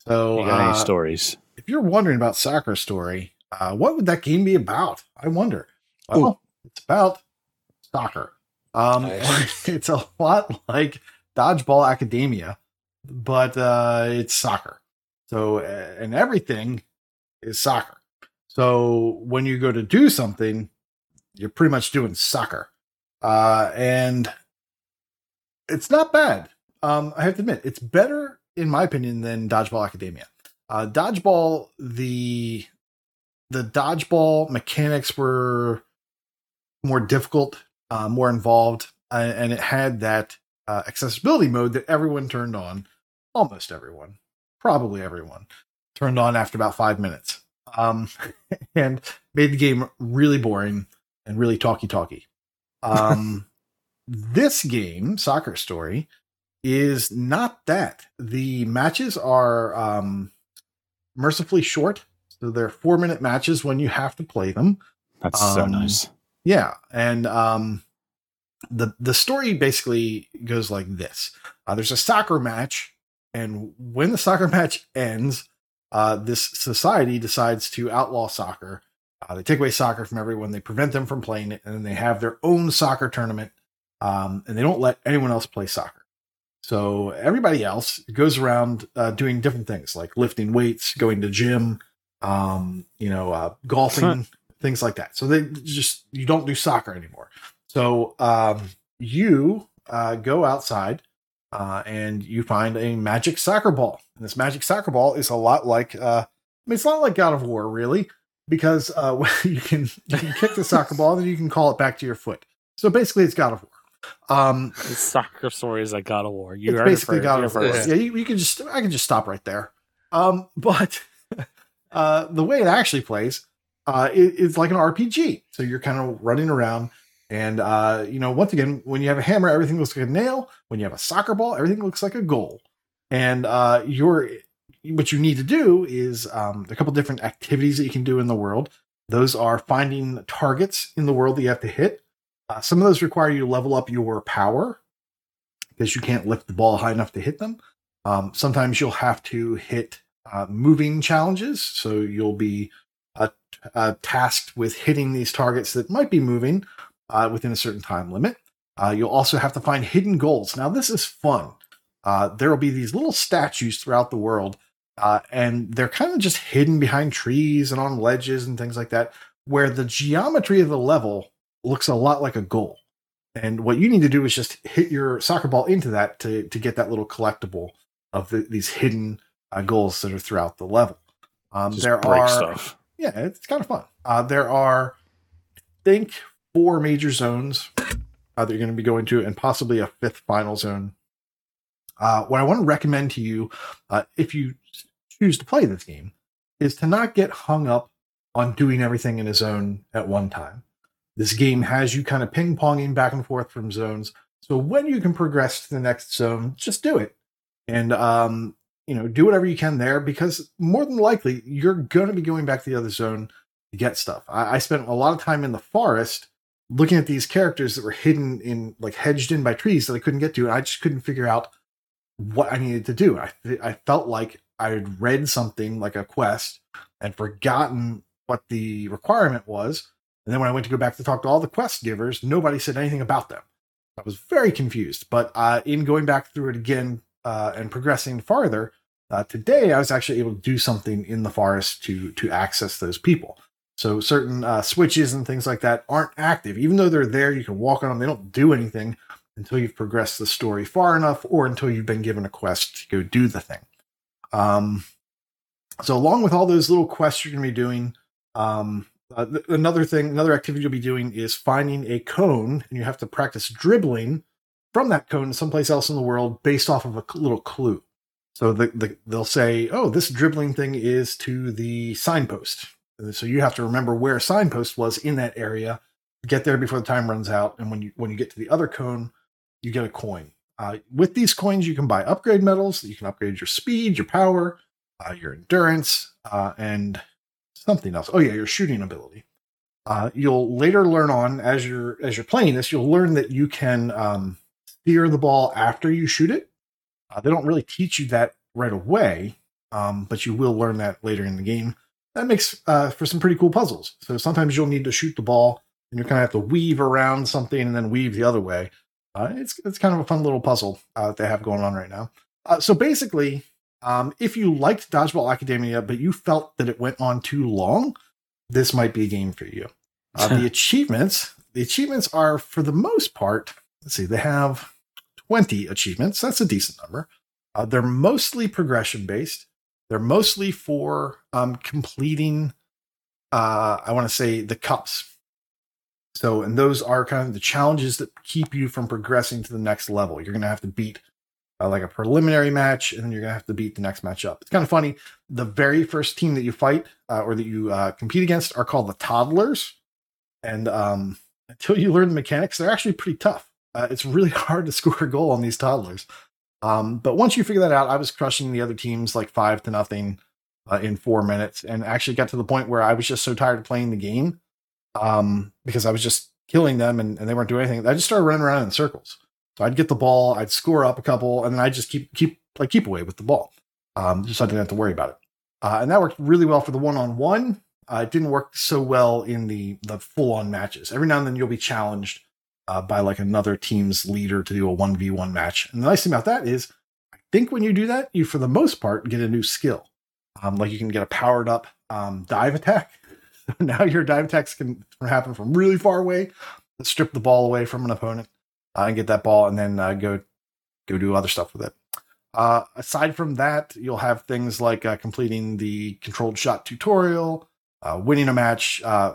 So, You got any uh, stories? if you're wondering about Soccer Story, uh, what would that game be about? I wonder. Well, it's about soccer. Um, Nice. it's a lot like Dodgeball Academia, but uh, it's soccer. So, uh, and everything is soccer. So when you go to do something, you're pretty much doing soccer. Uh, and it's not bad. Um, I have to admit, it's better, in my opinion, than Dodgeball Academia. Uh, dodgeball, the the dodgeball mechanics were more difficult, uh, more involved, uh, and it had that uh, accessibility mode that everyone turned on. Almost everyone, probably everyone, turned on after about five minutes, um, and made the game really boring and really talky talky. Um, this game, Soccer Story, is not that. The matches are um, mercifully short. So they're four minute matches when you have to play them. That's so um, nice. Yeah, and um, the the story basically goes like this: uh, There's a soccer match, and when the soccer match ends, uh, this society decides to outlaw soccer. Uh, they take away soccer from everyone. They prevent them from playing it, and then they have their own soccer tournament. Um, and they don't let anyone else play soccer. So everybody else goes around uh, doing different things, like lifting weights, going to gym, um, you know, uh, golfing, things like that. So they just you don't do soccer anymore. So um, you uh, go outside uh, and you find a magic soccer ball. And this magic soccer ball is a lot like uh, I mean, it's not like God of War really, because uh, you can you can kick the soccer ball and then you can call it back to your foot. So basically, it's God of War. Um, It's soccer stories like God of War. You it's heard basically God of War. first. Yeah, you, you can just I can just stop right there. Um, but uh, the way it actually plays, uh, it, it's like an RPG. So you're kind of running around, and uh, you know, once again, when you have a hammer, everything looks like a nail. When you have a soccer ball, everything looks like a goal. And uh, you're what you need to do is um, a couple different activities that you can do in the world. Those are finding targets in the world that you have to hit. Uh, some of those require you to level up your power because you can't lift the ball high enough to hit them. Um, sometimes you'll have to hit uh, moving challenges, so you'll be uh, uh, tasked with hitting these targets that might be moving uh, within a certain time limit. Uh, you'll also have to find hidden goals. Now, this is fun. Uh, there will be these little statues throughout the world, uh, and they're kind of just hidden behind trees and on ledges and things like that, where the geometry of the level looks a lot like a goal. And what you need to do is just hit your soccer ball into that to, to get that little collectible of the, these hidden uh, goals that are throughout the level. Um, there break are, stuff. yeah, it's kind of fun. Uh, there are, I think, four major zones uh, that you're going to be going to, and possibly a fifth final zone. Uh, what I want to recommend to you, uh, if you choose to play this game, is to not get hung up on doing everything in a zone at one time. This game has you kind of ping ponging back and forth from zones. So when you can progress to the next zone, just do it. And um, you know, do whatever you can there because more than likely you're going to be going back to the other zone to get stuff. I, I spent a lot of time in the forest looking at these characters that were hidden in like hedged in by trees that I couldn't get to, and I just couldn't figure out what I needed to do. I I felt like I had read something like a quest and forgotten what the requirement was. And then when I went to go back to talk to all the quest givers, nobody said anything about them. I was very confused. But uh, in going back through it again uh, and progressing farther, uh, today I was actually able to do something in the forest to to access those people. So certain uh, switches and things like that aren't active, even though they're there. You can walk on them; they don't do anything until you've progressed the story far enough, or until you've been given a quest to go do the thing. Um, so along with all those little quests you're going to be doing, um, uh, th- another thing, another activity you'll be doing is finding a cone, and you have to practice dribbling from that cone someplace else in the world based off of a little clue. So the, the, they'll say, "Oh, this dribbling thing is to the signpost." So you have to remember where a signpost was in that area. Get there before the time runs out, and when you when you get to the other cone, you get a coin. Uh, with these coins, you can buy upgrade medals. You can upgrade your speed, your power, uh, your endurance, uh, and something else. Oh yeah, your shooting ability. Uh, you'll later learn on as you're as you're playing this, you'll learn that you can um, steer the ball after you shoot it. Uh, they don't really teach you that right away, um, but you will learn that later in the game. That makes uh, for some pretty cool puzzles. So sometimes you'll need to shoot the ball, and you kind of have to weave around something and then weave the other way. Uh, it's it's kind of a fun little puzzle uh, that they have going on right now. Uh, so basically, um, if you liked Dodgeball Academia, but you felt that it went on too long, this might be a game for you. Uh, the achievements, the achievements are for the most part. Let's see, they have twenty achievements. That's a decent number. Uh, they're mostly progression based. They're mostly for um, completing. Uh, I want to say the cups. So, and those are kind of the challenges that keep you from progressing to the next level. You're going to have to beat uh, like a preliminary match, and then you're gonna have to beat the next match up. It's kind of funny. The very first team that you fight uh, or that you uh, compete against are called the Toddlers, and um, until you learn the mechanics, they're actually pretty tough. Uh, it's really hard to score a goal on these Toddlers. Um, but once you figure that out, I was crushing the other teams like five to nothing uh, in four minutes, and actually got to the point where I was just so tired of playing the game um, because I was just killing them and, and they weren't doing anything. I just started running around in circles. So I'd get the ball, I'd score up a couple, and then I'd just keep keep like keep away with the ball. Um, just so I didn't have to worry about it. Uh, and that worked really well for the one on one. It didn't work so well in the the full on matches. Every now and then you'll be challenged uh, by like another team's leader to do a one v one match. And the nice thing about that is, I think when you do that, you for the most part get a new skill. Um, like you can get a powered up um, dive attack. now your dive attacks can happen from really far away, strip the ball away from an opponent uh, and get that ball, and then uh, go go do other stuff with it. Uh, aside from that, you'll have things like uh, completing the controlled shot tutorial, uh, winning a match, uh,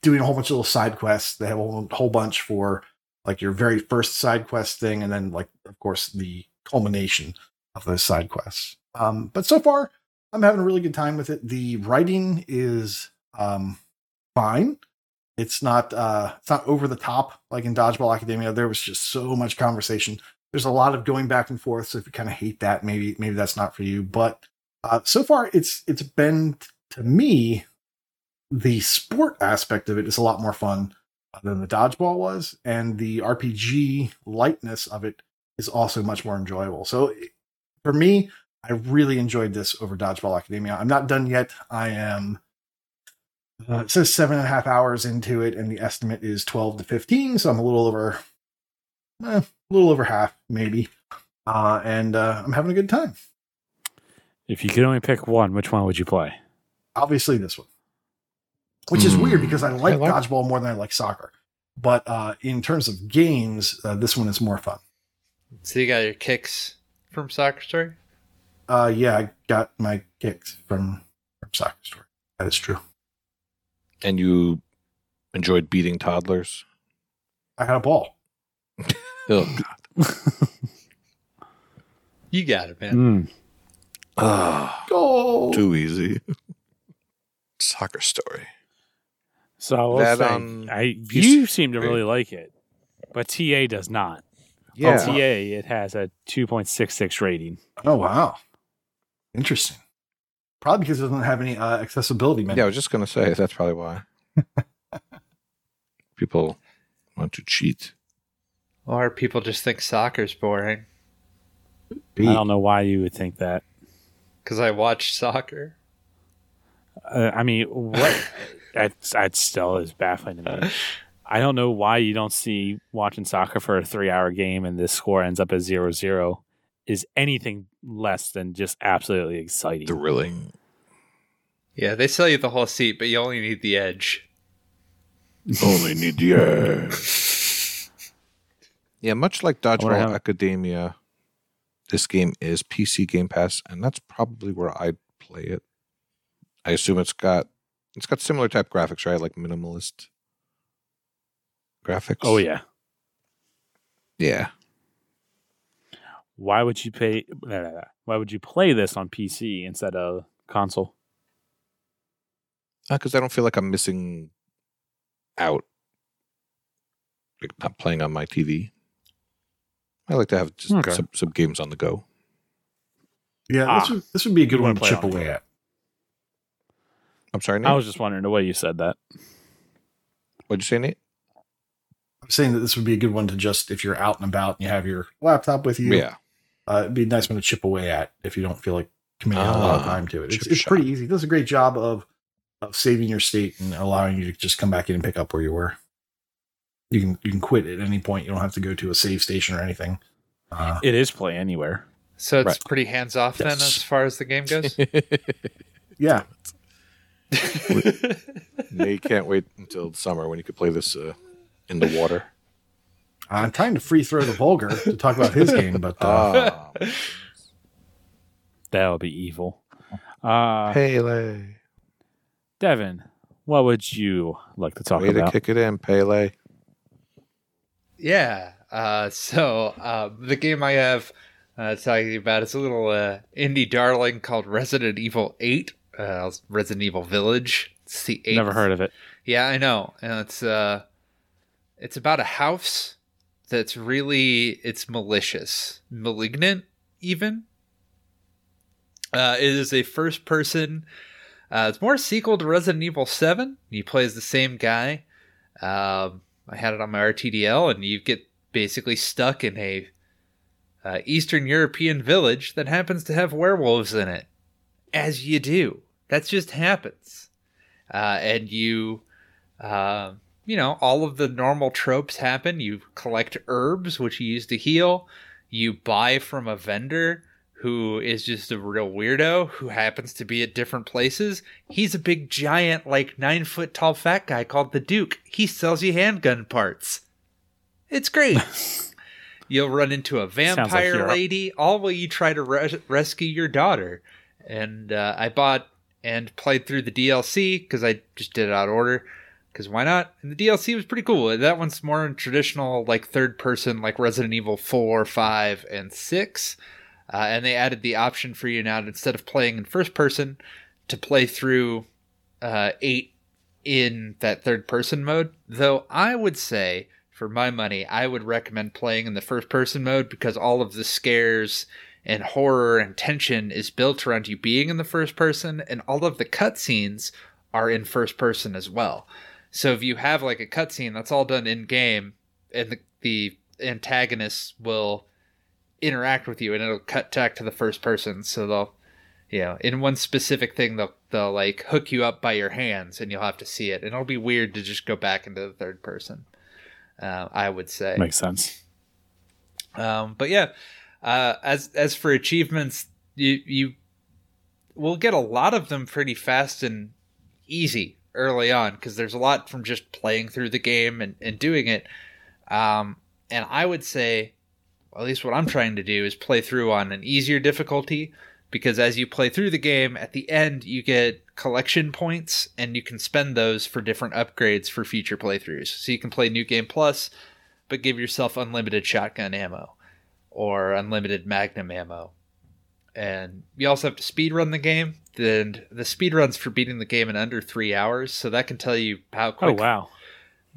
doing a whole bunch of little side quests. They have a whole bunch for like your very first side quest thing, and then like of course the culmination of those side quests. Um, but so far, I'm having a really good time with it. The writing is um, fine. It's not uh, it's not over the top like in Dodgeball Academia. There was just so much conversation. There's a lot of going back and forth. So if you kind of hate that, maybe maybe that's not for you. But uh, so far, it's it's been to me the sport aspect of it is a lot more fun than the dodgeball was, and the RPG lightness of it is also much more enjoyable. So for me, I really enjoyed this over Dodgeball Academia. I'm not done yet. I am uh, it says seven and a half hours into it, and the estimate is 12 to 15. So I'm a little over, eh, a little over half, maybe. Uh, and uh, I'm having a good time. If you could only pick one, which one would you play? Obviously, this one, which is Hmm. weird because I like, I like- dodgeball more than I like soccer. But uh, in terms of games, uh, this one is more fun. So you got your kicks from Soccer Story? Uh, yeah, I got my kicks from, from Soccer Story. That is true. And you enjoyed beating toddlers? I had a ball. Oh, God. You got it, man. Mm. Ah, Goal. too easy. Soccer story. So I will That, say, um, I you you seem to really like it, but TA does not. Yeah. TA it has a 2.66 rating. Oh wow, interesting. Probably because it doesn't have any uh, accessibility menu. Yeah, I was just gonna say that's probably why. People want to cheat. Or people just think soccer's boring Be- I don't know why you would think that. because I watch soccer. Uh, I mean, what? that, that still is baffling to me. Uh. I don't know why you don't see watching soccer for a three-hour game and this score ends up at 0-0 is anything less than just absolutely exciting. Thrilling. Yeah, they sell you the whole seat, but you only need the edge. Only need the edge. Yeah, much like Dodgeball how- Academia, this game is PC Game Pass, and that's probably where I'd play it. I assume it's got it's got similar type graphics, right? Like minimalist graphics. Oh yeah. yeah. Why would you pay? blah, blah, blah. Why would you play this on PC instead of console? Because I don't feel like I'm missing out. Like not playing on my TV. I like to have just Okay. some, some games on the go. yeah, Ah. this, would, this would be a good one wanna chip away at. I'm sorry, Nate. I was just wondering the way you said that. What'd you say, Nate? I'm saying that this would be a good one to just if you're out and about and you have your laptop with you. Yeah. uh, it'd be a nice one to chip away at if you don't feel like committing a lot of Ah, time to it. It's, it's pretty easy. It does a great job of of saving your state and allowing you to just come back in and pick up where you were. You can you can quit at any point. You don't have to go to a save station or anything. Uh, It is play anywhere. So it's Right. pretty hands off then as far as the game goes. yeah, Nate can't wait until summer when you could play this uh, in the water. I'm trying to free throw the vulgar to talk about his game, but uh, Ah, That would be evil. Uh, Pele. Devin, what would you like to talk about? Way to kick it in, Pele. Yeah. Uh, so um, the game I have uh, talking about is a little uh, indie darling called Resident Evil Eight. Uh, Resident Evil Village. It's the eighth. Never heard of it. Yeah, I know, and it's uh, it's about a house that's really it's malicious, malignant, even. Uh, it is a first person. Uh, it's more a sequel to Resident Evil Seven. You play as the same guy. Um, I had it on my RTDL, and you get basically stuck in a uh, Eastern European village that happens to have werewolves in it, as you do. That just happens, uh, and you, uh, you know, all of the normal tropes happen. You collect herbs, which you use to heal. You buy from a vendor who is just a real weirdo who happens to be at different places. He's a big, giant, like nine foot tall fat guy called the Duke. He sells you handgun parts. It's great. You'll run into a vampire you're- lady, all while you try to res- rescue your daughter. And uh, I bought and played through the DLC because I just did it out of order. Because why not? And the DLC was pretty cool. That one's more in traditional, like third person, like Resident Evil 4, 5, and 6. Uh, and they added the option for you now to, instead of playing in first person to play through uh, 8 in that third person mode. Though I would say, for my money, I would recommend playing in the first person mode because all of the scares and horror and tension is built around you being in the first person, and all of the cutscenes are in first person as well. So if you have like a cutscene that's all done in game, and the, the antagonists will interact with you, and it'll cut back to the first person. So they'll, you know, in one specific thing, they'll they'll like hook you up by your hands, and you'll have to see it, and it'll be weird to just go back into the third person. Uh, I would say. Makes sense. Um, but yeah, uh, as as for achievements, you you will get a lot of them pretty fast and easy early on because there's a lot from just playing through the game and, and doing it. Um, and I would say, at least what I'm trying to do is play through on an easier difficulty because as you play through the game, at the end you get collection points and you can spend those for different upgrades for future playthroughs. So you can play New Game Plus, but give yourself unlimited shotgun ammo or unlimited magnum ammo. And you also have to speed run the game. And the speed runs for beating the game in under three hours, so that can tell you how oh, quick. Oh wow.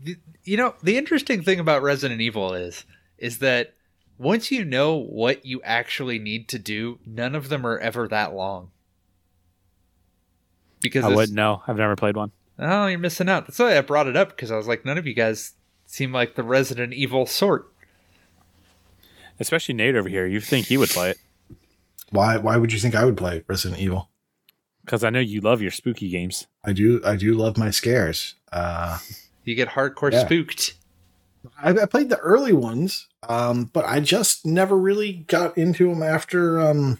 the- you know the interesting thing about resident evil is is that once you know what you actually need to do none of them are ever that long because I wouldn't know. I've never played one. oh, you're missing out. That's why I brought it up because I was like, none of you guys seem like the Resident Evil sort. Especially Nate over here. You think he would play it Why? Why would you think I would play Resident Evil? because I know you love your spooky games. I do. I do love my scares. Uh, You get hardcore Yeah. spooked. I, I played the early ones, um, but I just never really got into them after um,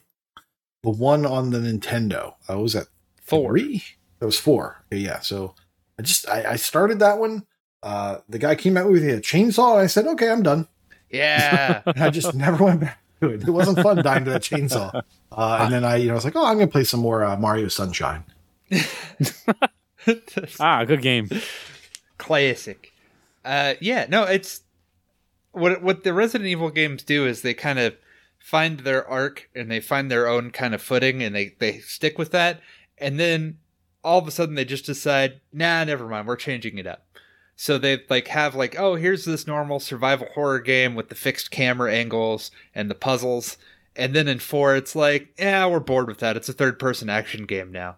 the one on the Nintendo. I was at Four. three. That was four. Okay, yeah. So I just I, I started that one. Uh, the guy came out with a chainsaw, and I said, "Okay, I'm done." Yeah. And I just never went back to it. It wasn't fun dying to that chainsaw. Uh, and then I, you know, I was like, "Oh, I'm gonna play some more uh, Mario Sunshine." Ah, good game. Classic. Uh, yeah, no, it's what what the Resident Evil games do is they kind of find their arc and they find their own kind of footing and they they stick with that, and then all of a sudden they just decide, nah, never mind, we're changing it up. So they like have like, oh, here's this normal survival horror game with the fixed camera angles and the puzzles, and then in four it's like, yeah, we're bored with that. It's a third person action game now.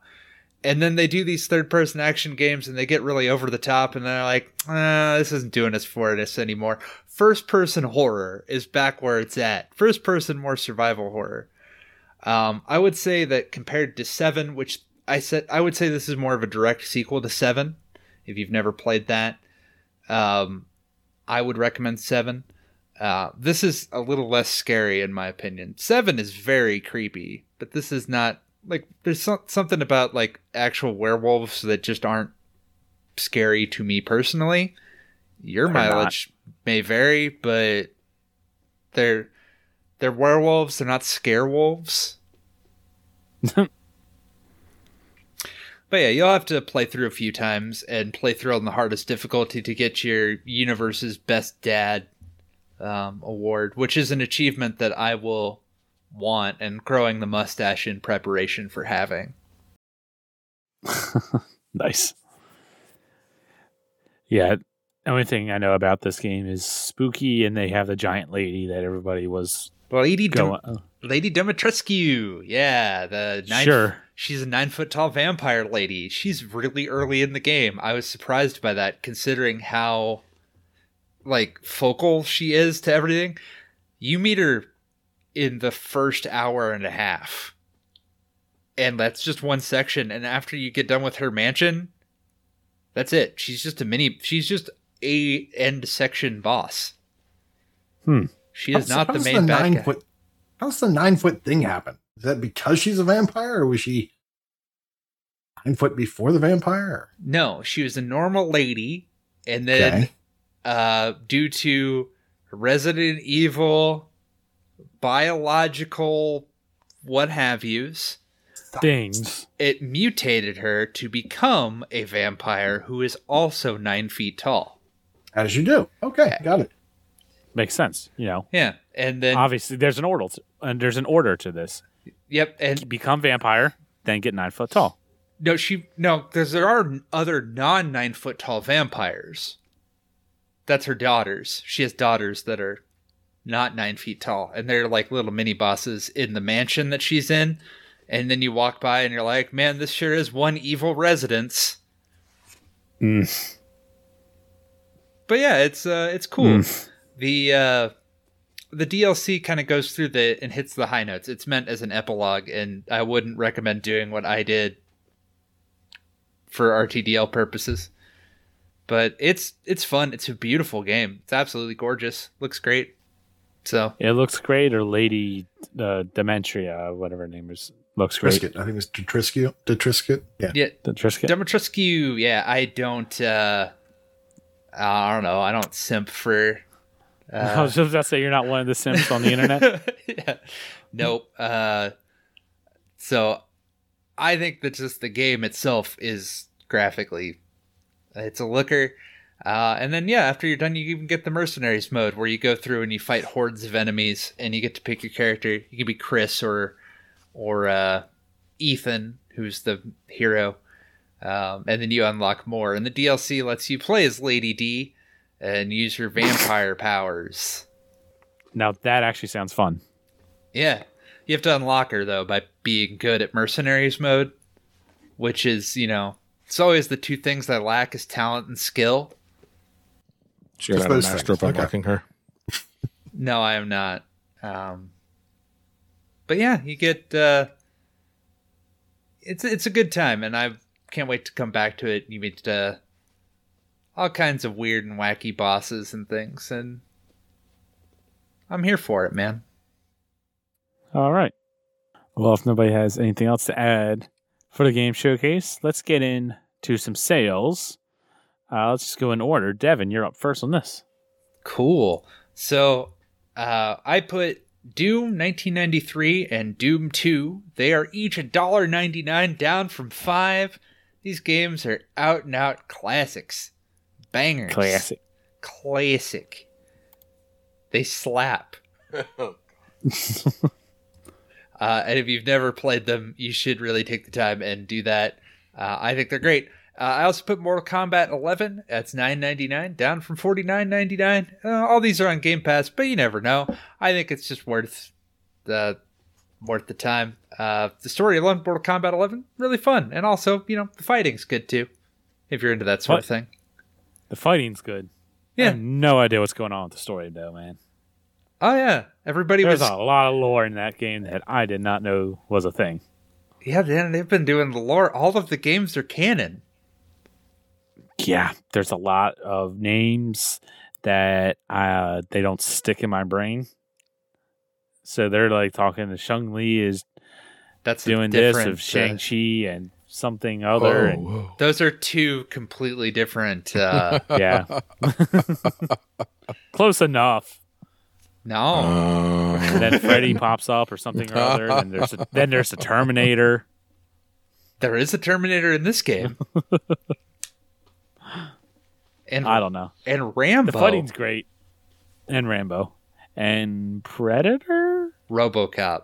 And then they do these third person action games and they get really over the top and they're like ah, this isn't doing us for us anymore. First person horror is back where it's at. First person more survival horror. Um, i would say that compared to seven which i said i would say this is more of a direct sequel to seven if you've never played that um, i would recommend seven uh, this is a little less scary in my opinion seven is very creepy but this is not like there's some, something about like actual werewolves that just aren't scary to me personally. Your They're mileage may vary, but they're they're werewolves. They're not scare wolves. but yeah, you'll have to play through a few times and play through on the hardest difficulty to get your universe's best dad um, award, which is an achievement that I will want and growing the mustache in preparation for having. nice. Yeah. The only thing I know about this game is spooky, and they have the giant lady that everybody was Lady going. Dim- Lady Dimitrescu, yeah, the sure. She's a nine foot tall vampire lady. She's really early in the game. I was surprised by that, considering how like focal she is to everything. You meet her in the first hour and a half. And that's just one section. And after you get done with her mansion, that's it. She's just a mini she's just a end section boss. Hmm. She is How- not the main bad nine guy. foot. How's the nine foot thing happen? Is that because she's a vampire, or was she nine foot before the vampire? No, she was a normal lady, and then Okay. uh, due to Resident Evil, biological, what have yous, Things. it mutated her to become a vampire who is also nine feet tall. As you do. Okay, got it. Makes sense. You know, Yeah, and then obviously there's an order, to, and there's an order to this. Yep, and Become vampire, then get nine foot tall. no, she no, because there are other non nine foot tall vampires. That's her daughters. She has daughters that are not nine feet tall, and they're like little mini bosses in the mansion that she's in. And then you walk by, and you're like, "Man, this sure is one evil residence." But yeah, it's uh, it's cool. The uh, the DLC kind of goes through the and hits the high notes. It's meant as an epilogue, and I wouldn't recommend doing what I did for RTDL purposes. But it's it's fun. It's a beautiful game. It's absolutely gorgeous. Looks great. So It looks great, or Lady uh, Dementria, whatever her name is, looks great. Trisket. I think it's Detriscu. Detrisket. Yeah. yeah, The Trisket. Dimitrescu. Yeah, I don't. uh I don't know. I don't simp for. I Uh, was just about to say you're not one of the simps on the internet. yeah. Nope. Uh, so I think that just the game itself is graphically, it's a looker. Uh, and then yeah, after you're done, you even get the mercenaries mode where you go through and you fight hordes of enemies, and you get to pick your character. You can be Chris or or uh, Ethan, who's the hero, um, and then you unlock more. And the DLC lets you play as Lady D and use your vampire powers. now that actually sounds fun. Yeah. You have to unlock her though by being good at mercenaries mode. which is you know it's always the two things I lack is talent and skill. So you're Just a those master of unlocking her. No, I am not. Um, but yeah, you get uh, it's it's a good time, and I can't wait to come back to it. You meet uh, all kinds of weird and wacky bosses and things, and I'm here for it, man. All right. Well, if nobody has anything else to add for the game showcase, let's get into some sales. Uh, let's just go in order. Devin, you're up first on this. Cool. So uh, I put Doom 1993 and Doom 2. They are each $1.99 down from 5 These games are out and out classics. Bangers. Classic. Classic. They slap. Uh, and if you've never played them, you should really take the time and do that. Uh, I think they're great. Uh, I also put Mortal Kombat 11. That's 9.99, down from 49.99. Uh, all these are on Game Pass, but you never know. I think it's just worth the worth the time. Uh, the story alone, Mortal Kombat 11, really fun, and also you know the fighting's good too, if you're into that sort What? of thing. The fighting's good. Yeah. no idea what's going on with the story, though, man. Oh yeah, everybody There's was a lot of lore in that game that I did not know was a thing. yeah. They, they've been doing the lore. All of the games are canon. Yeah, there's a lot of names that uh, they don't stick in my brain. So they're like talking to Shang Li is That's doing this of Shang uh, Chi and something other. and. Those are two completely different. Uh, yeah, close enough. no, Uh, And then Freddy pops up or something or other. And there's a, then there's a Terminator. there is a Terminator in this game. and I don't know. and Rambo, The fighting's great, and Rambo, and Predator. RoboCop.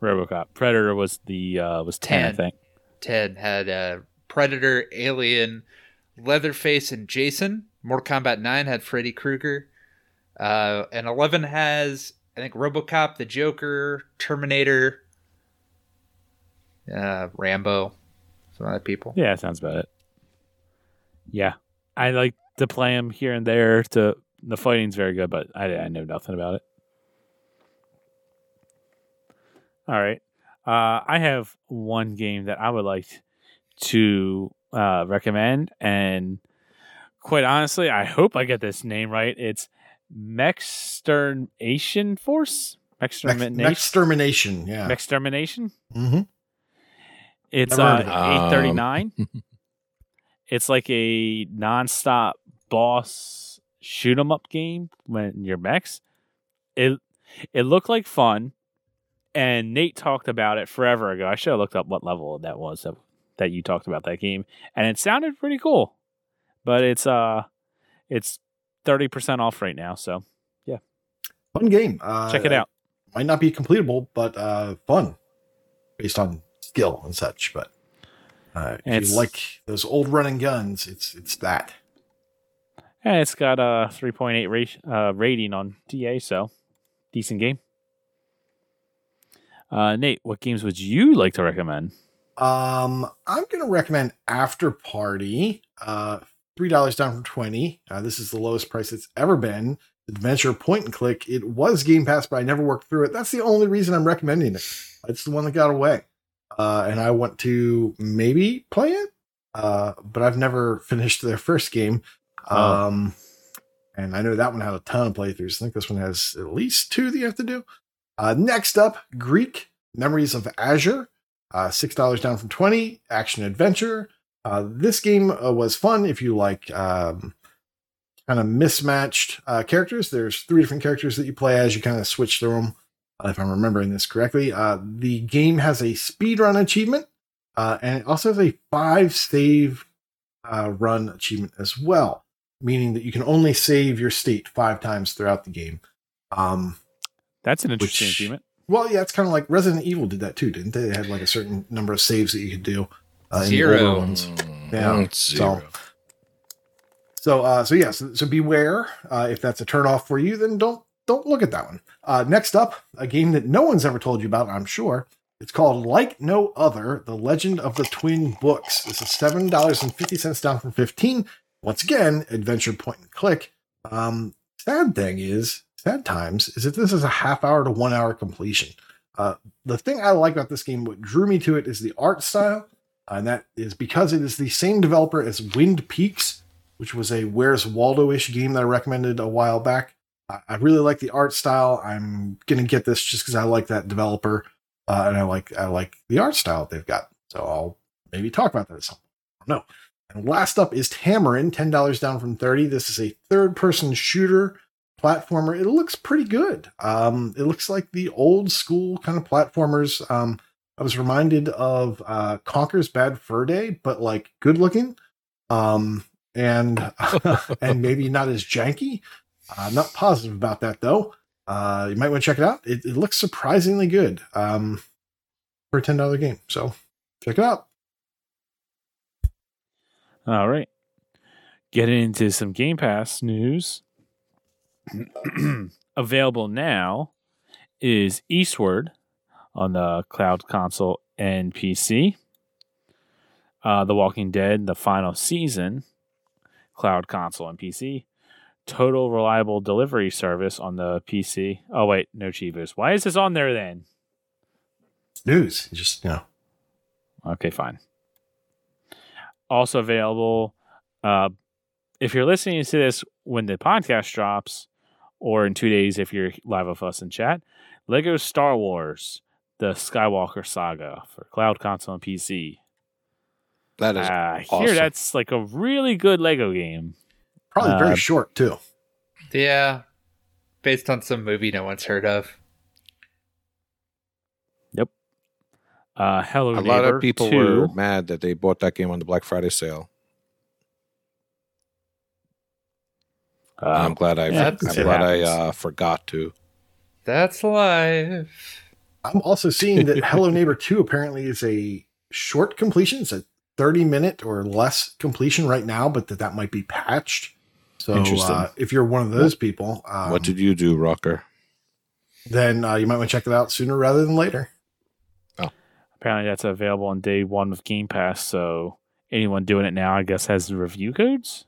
RoboCop. Predator was the uh, was ten, I think. Ted had uh, Predator, Alien, Leatherface, and Jason. Mortal Kombat 9 had Freddy Krueger. Uh, and 11 has, I think, Robocop, the Joker, Terminator, uh, Rambo, some other people. Yeah, sounds about it. Yeah, I like to play him here and there. To the fighting's very good, but I, I know nothing about it. All right, uh, I have one game that I would like to uh, recommend, and quite honestly, I hope I get this name right. It's Mechstermination Force. Next, Mechstermination. extermination. Yeah. Mechstermination. hmm It's uh, heard of eight thirty nine. it's like a nonstop boss shoot 'em up game when you're mechs. It it looked like fun, and Nate talked about it forever ago. I should have looked up what level that was that, that you talked about that game, and it sounded pretty cool. But it's uh, it's thirty percent off right now, so yeah, Fun game. Uh, check it out. Might not be completable, but uh, fun based on skill and such. But uh, if you like those old running guns, it's it's that. And it's got a three point eight ra- uh, rating on TA, so decent game. Uh, Nate, what games would you like to recommend? Um, I'm going to recommend After Party. Uh, three dollars down from twenty. Uh, this is the lowest price it's ever been. Adventure point and click. It was Game Pass, but I never worked through it. That's the only reason I'm recommending it. It's the one that got away, uh, and I want to maybe play it. Uh, but I've never finished their first game. Oh. Um, and I know that one had a ton of playthroughs. I think this one has at least two that you have to do. Uh, next up, Greak Memories of Azur. Uh, six dollars down from twenty. Action adventure. Uh, this game uh, was fun if you like um, kind of mismatched uh, characters. There's three different characters that you play as. You kind of switch through them. Uh, if I'm remembering this correctly, the game has a speedrun achievement, and it also has a five save run achievement as well, meaning that you can only save your state five times throughout the game. Um, That's an interesting Which- achievement. well, yeah, it's kind of like Resident Evil did that too, didn't they? They had like a certain number of saves that you could do. Uh, in the Zero. older ones. Yeah, Mm, so- So, uh, so yeah, so, so beware. Uh, if that's a turnoff for you, then don't don't look at that one. Uh, next up, a game that no one's ever told you about, I'm sure, It's called Like No Other: The Legend of the Twin Books. This is seven dollars and fifty cents down from fifteen. Once again, adventure point and click. Um, sad thing is, sad times is that this is a half hour to one hour completion. Uh, the thing I like about this game, what drew me to it, is the art style, and that is because it is the same developer as Wind Peaks, which was a Where's Waldo-ish game that I recommended a while back. I I really like the art style. I'm gonna get this just because I like that developer, uh, and I like I like the art style they've got. So I'll maybe talk about that at some point. And last up is Tamarin, ten dollars down from thirty. This is a third-person shooter platformer. It looks pretty good. Um, it looks like the old school kind of platformers. Um, I was reminded of uh, Conker's Bad Fur Day, but like good looking, um, and and maybe not as janky. Uh, not positive about that though. Uh, you might want to check it out. It, it looks surprisingly good um, for a ten dollar game. So check it out. All right. Getting into some Game Pass news. Available now is Eastward on the cloud console and PC. Uh, the Walking Dead, the final season, cloud console and PC. Total Reliable Delivery Service on the PC. Oh, wait, no Chivas. Why is this on there then? News, just you know, Okay, fine. Also available, uh, if you're listening to this when the podcast drops, or in two days if you're live with us in chat, Lego Star Wars: The Skywalker Saga for cloud console and PC. That is Uh, I awesome. hear that's like a really good Lego game. probably very Uh, short too. Yeah. Based on some movie no one's heard of. Yep. Uh, Hello a Neighbor lot of people 2. were mad that they bought that game on the Black Friday sale. I'm Um, glad I yeah, I'm glad I uh, forgot to. That's life. I'm also seeing that Hello Neighbor 2 apparently is a short completion. It's a 30 minute or less completion right now, but that that might be patched. So Interesting. uh, if you're one of those people, um, what did you do, Rocker? then uh, you might want to check it out sooner rather than later. Oh. Apparently, that's available on day one of Game Pass. So anyone doing it now, I guess, has the review codes.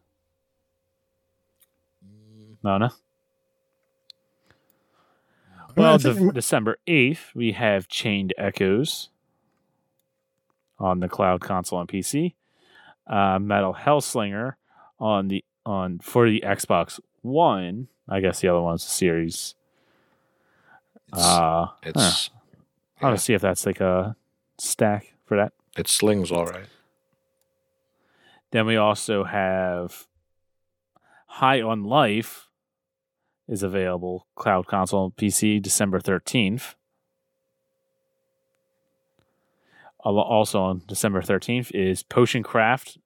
No, no. Well, de- December eighth, we have Chained Echoes on the cloud console and PC. Uh, Metal Hellslinger on the on for the Xbox One. I guess the other one's a series. It's, Uh, it's I want to see if that's like a stack for that. it slings all right. Then we also have High on Life is available cloud console and PC December 13th. Also on December 13th is Potion Craft.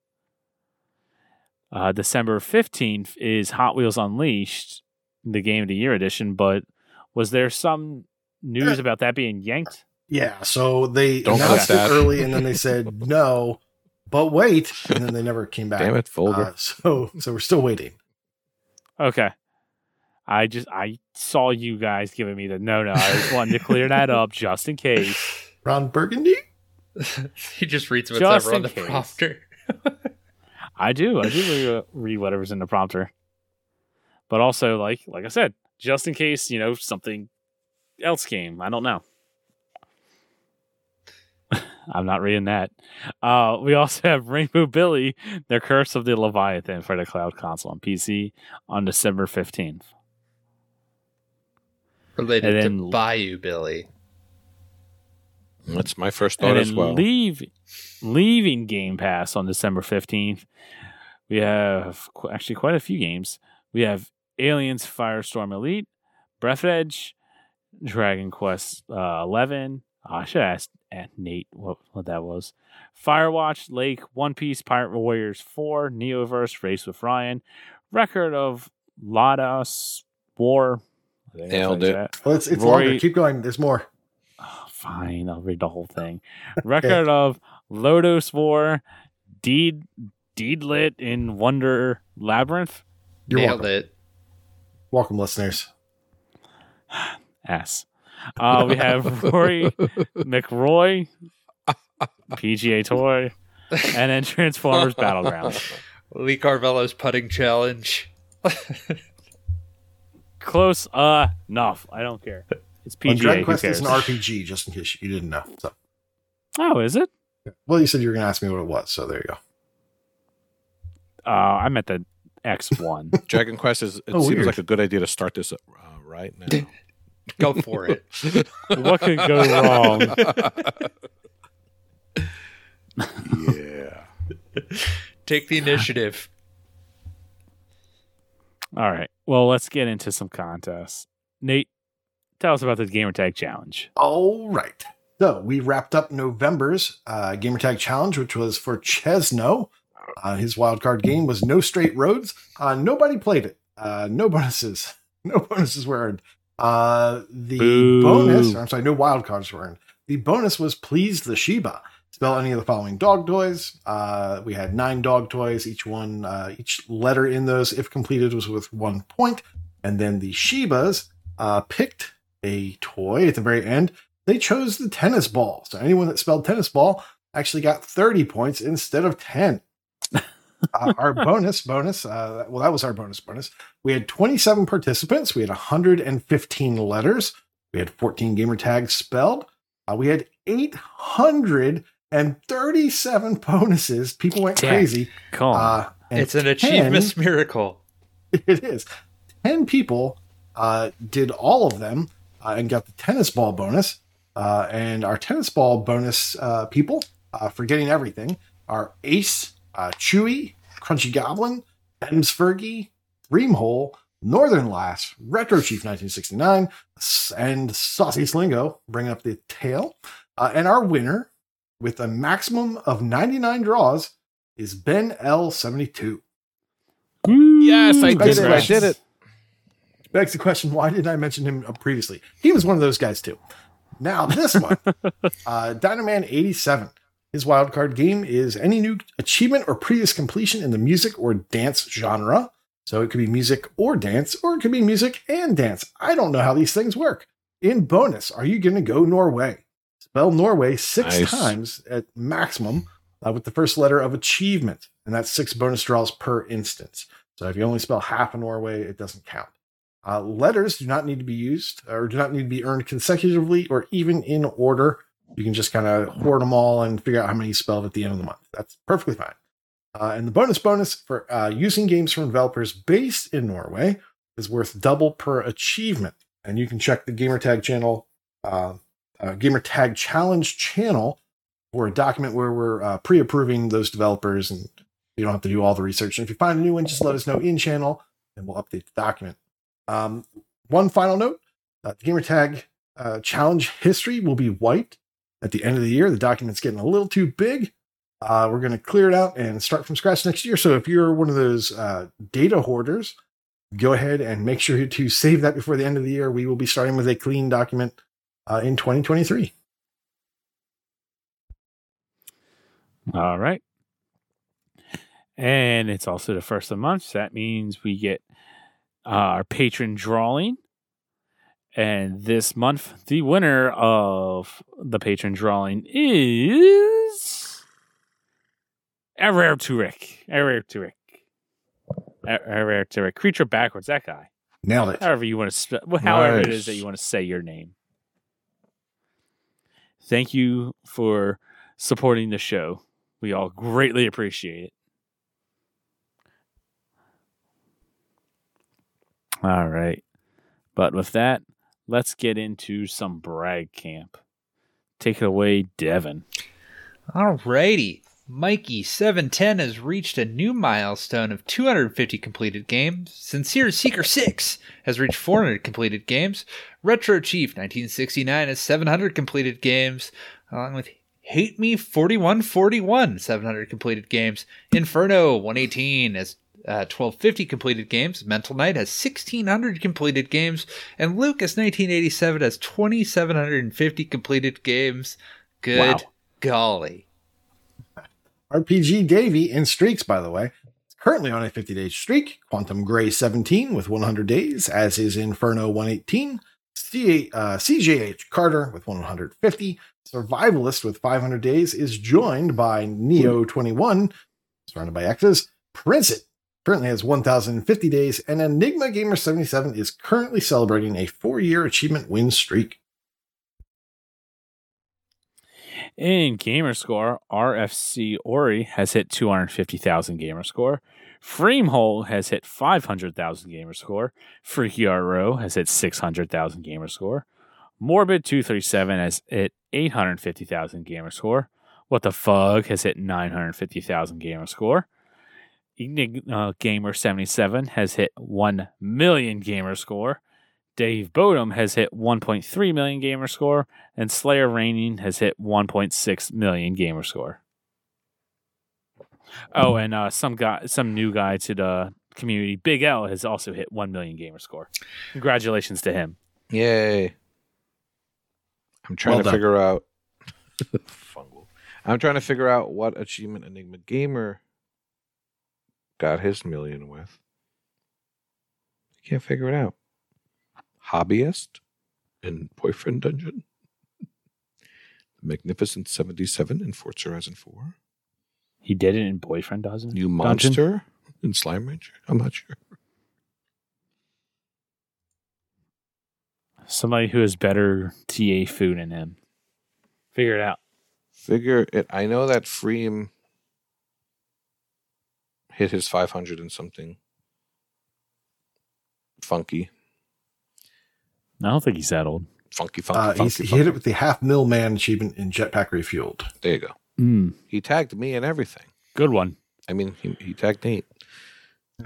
Uh, December 15th is Hot Wheels Unleashed, the Game of the Year edition. But was there some news about that being yanked? Yeah, so they Don't announced it early and then they said no, but wait, and then they never came back. Damn it, Folder. Uh, so so we're still waiting. Okay. I just I saw you guys giving me the no no. I just wanted to clear that up just in case. Ron Burgundy? he just reads what's Just ever on in the case. prompter. I do. I do re- read whatever's in the prompter. But also, like like I said, just in case you know something else came. I don't know. I'm not reading that. Uh, we also have Rainbow Billy, The Curse of the Leviathan for the cloud console on PC on December 15th. Related And to then- Bayou Billy. That's my first thought and as well. leave, leaving Game Pass on December 15th, we have qu- actually quite a few games. We have Aliens Firestorm Elite, Breathedge, Dragon Quest uh, 11. Oh, I should ask ask Nate what, what that was. Firewatch, Lake, One Piece, Pirate Warriors 4, Neoverse, Race with Ryan, Record of Ladas War. Nailed you say it. that. Well, it's it's Rory- longer. Keep going. There's more. Oh, fine, I'll read the whole thing. Record of Lodoss War, Deed Deedlit in Wonder Labyrinth. You're Nailed welcome. it. Welcome, listeners. S. Uh, we have Rory McRoy, PGA Toy, and then Transformers Battlegrounds. Lee Carvallo's putting challenge. Close uh, enough. I don't care. It's Well, PGA. Dragon Quest cares? is an RPG, just in case you didn't know. So, oh, is it? well, you said you were going to ask me what it was, so there you go. Uh, I'm at the X one. Dragon Quest is. It Oh, seems weird. like a good idea to start this uh, right now. Go for it. what could go wrong? yeah. Take the initiative. All right. Well, let's get into some contests. Nate, tell us about the Gamertag Challenge. All right. So we wrapped up November's uh, Gamertag Challenge, which was for Chesno. Uh, his wildcard game was No Straight Roads. Uh, nobody played it. Uh, no bonuses. No bonuses were earned. Uh, the Boo. bonus, I'm sorry, no wildcards were earned. The bonus was Please the Shiba. Spell any of the following dog toys. Uh, we had nine dog toys. Each one, uh, each letter in those, if completed, was with one point. And then the Shibas uh, picked a toy at the very end they chose the tennis ball. So anyone that spelled tennis ball actually got 30 points instead of 10. uh, our bonus, bonus, uh, well, that was our bonus bonus. We had 27 participants. We had 115 letters. We had 14 gamer tags spelled. Uh, we had 837 bonuses. People went Dang. crazy. Come on. Uh, and It's an 10 achievement miracle. it is. 10 people uh, did all of them uh, and got the tennis ball bonus. Uh, and our tennis ball bonus uh, people, uh, for getting everything, are Ace, uh, Chewy, Crunchy Goblin, Ems Fergie, Dreamhole, Northern Lass, Retro Chief 1969, and Saucy Slingo, bringing up the tail. Uh, and our winner, with a maximum of 99 draws, is Ben L72. Yes, I did it. I did it. begs the question why didn't i mention him previously? He was one of those guys too. Now this one uh dynaman 87 his wildcard game is any new achievement or previous completion in the music or dance genre. So it could be music or dance or it could be music and dance. I don't know how these things work. In bonus are you going to go norway spell norway six Nice. times at maximum uh, with the first letter of achievement and that's six bonus draws per instance so if you only spell half of norway it doesn't count uh, letters do not need to be used or do not need to be earned consecutively or even in order. You can just kind of hoard them all and figure out how many you spelled at the end of the month. That's perfectly fine. Uh, and the bonus bonus for uh, using games from developers based in Norway is worth double per achievement. And you can check the Gamertag channel, uh, Gamertag Challenge channel or a document where we're uh, pre-approving those developers and you don't have to do all the research. And if you find a new one, just let us know in channel and we'll update the document. Um, one final note: uh, the gamertag uh, challenge history will be wiped at the end of the year. The document's getting a little too big. Uh, we're going to clear it out and start from scratch next year. So if you're one of those uh, data hoarders, go ahead and make sure to save that before the end of the year. We will be starting with a clean document uh, in 2023. All right. And it's also the first of the month. So that means we get uh, our patron drawing. And this month, the winner of the patron drawing is Erer Turek. Erer Turek. Erer Turek. Creature backwards, that guy. Nailed it. However you want to spell, well, however it Nice. is that you want to say your name. Thank you for supporting the show. We all greatly appreciate it. All right. But with that, let's get into some brag camp. Take it away, Devin. Alrighty. Mikey 710 has reached a new milestone of 250 completed games. Sincere Seeker 6 has reached 400 completed games. Retro Chief 1969 has 700 completed games, along with Hate Me 4141 700 completed games. Inferno 118 has uh, 1250 completed games. Mental Knight has 1600 completed games. And Lucas 1987 has 2750 completed games. Good Wow. golly. RPG Davy in streaks, by the way, is currently on a 50 day streak. Quantum Gray 17 with 100 days, as is Inferno 118. C- uh, CJH Carter with 150. Survivalist with 500 days is joined by Neo 21, surrounded by X's. Prince it currently has 1,050 days, and Enigma Gamer 77 is currently celebrating a four year achievement win streak. In Gamerscore, RFC Ori has hit 250,000 Gamerscore. Freemhole has hit 500,000 Gamerscore. Freaky Row has hit 600,000 Gamerscore. Morbid237 has hit 850,000 Gamerscore. What the Fug has hit 950,000 Gamerscore. Enigma Gamer 77 has hit 1 million Gamerscore. Dave Bodum has hit 1.3 million gamer score, and Slayer Reigning has hit 1.6 million gamer score. Oh, and uh, some guy, some new guy to the community, Big L, has also hit 1 million gamer score. Congratulations to him. Yay. I'm trying Well to done. figure out fungal. I'm trying to figure out what achievement Enigma Gamer got his million with. I can't figure it out. Hobbyist in Boyfriend Dungeon. The Magnificent 77 in Forza Horizon 4. He did it in Boyfriend Dozen. New Dungeon? Monster in Slime Rancher. I'm not sure. Somebody who has better TA food in him. Figure it out. Figure it. I know that Freem hit his 500 and something funky, I don't think he's that old. funky, funky, Uh, funky. he's, he hit it with the half mil man achievement in Jetpack Refueled. There you go. Mm, He tagged me and everything. good one. I mean, he, he tagged Nate.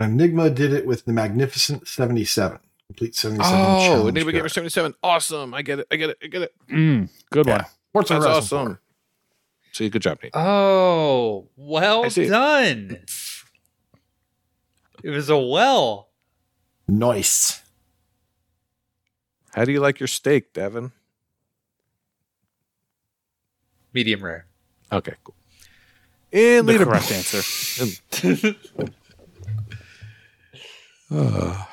Enigma did it with the Magnificent 77. Complete 77 Oh, challenge Enigma Gamer guide. 77. Awesome. I get it. I get it. I get it. Mm, good Yeah. one. Forza That's Horizon awesome. 4. See, good job, Nate. Oh, well I see. done. It was a well. Nice. How do you like your steak, Devin? Medium rare. Okay, cool. In The leader correct answer. Uh,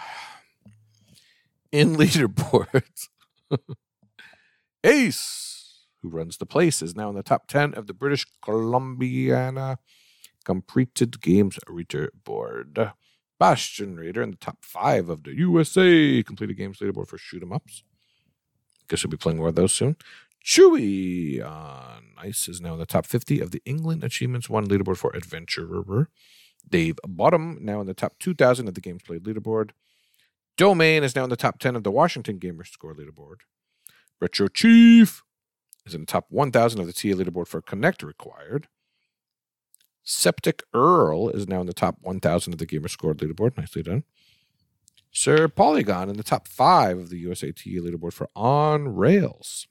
in leaderboards, Ace, who runs the place, is now in the top 10 of the British Columbiana completed games leaderboard. Bastion Raider in the top five of the USA completed games leaderboard for shoot 'em ups. Guess we'll be playing more of those soon. Chewy on Ice is now in the top 50 of the England Achievements One leaderboard for Adventurer. Dave Bodum now in the top 2,000 of the games played leaderboard. Domain is now in the top 10 of the Washington Gamer Score leaderboard. Retro Chief is in the top 1,000 of the TA leaderboard for Connect Required. Septic Earl is now in the top 1,000 of the Gamer Score leaderboard. Nicely done. Sir Polygon in the top 5 of the USA TA leaderboard for On Rails.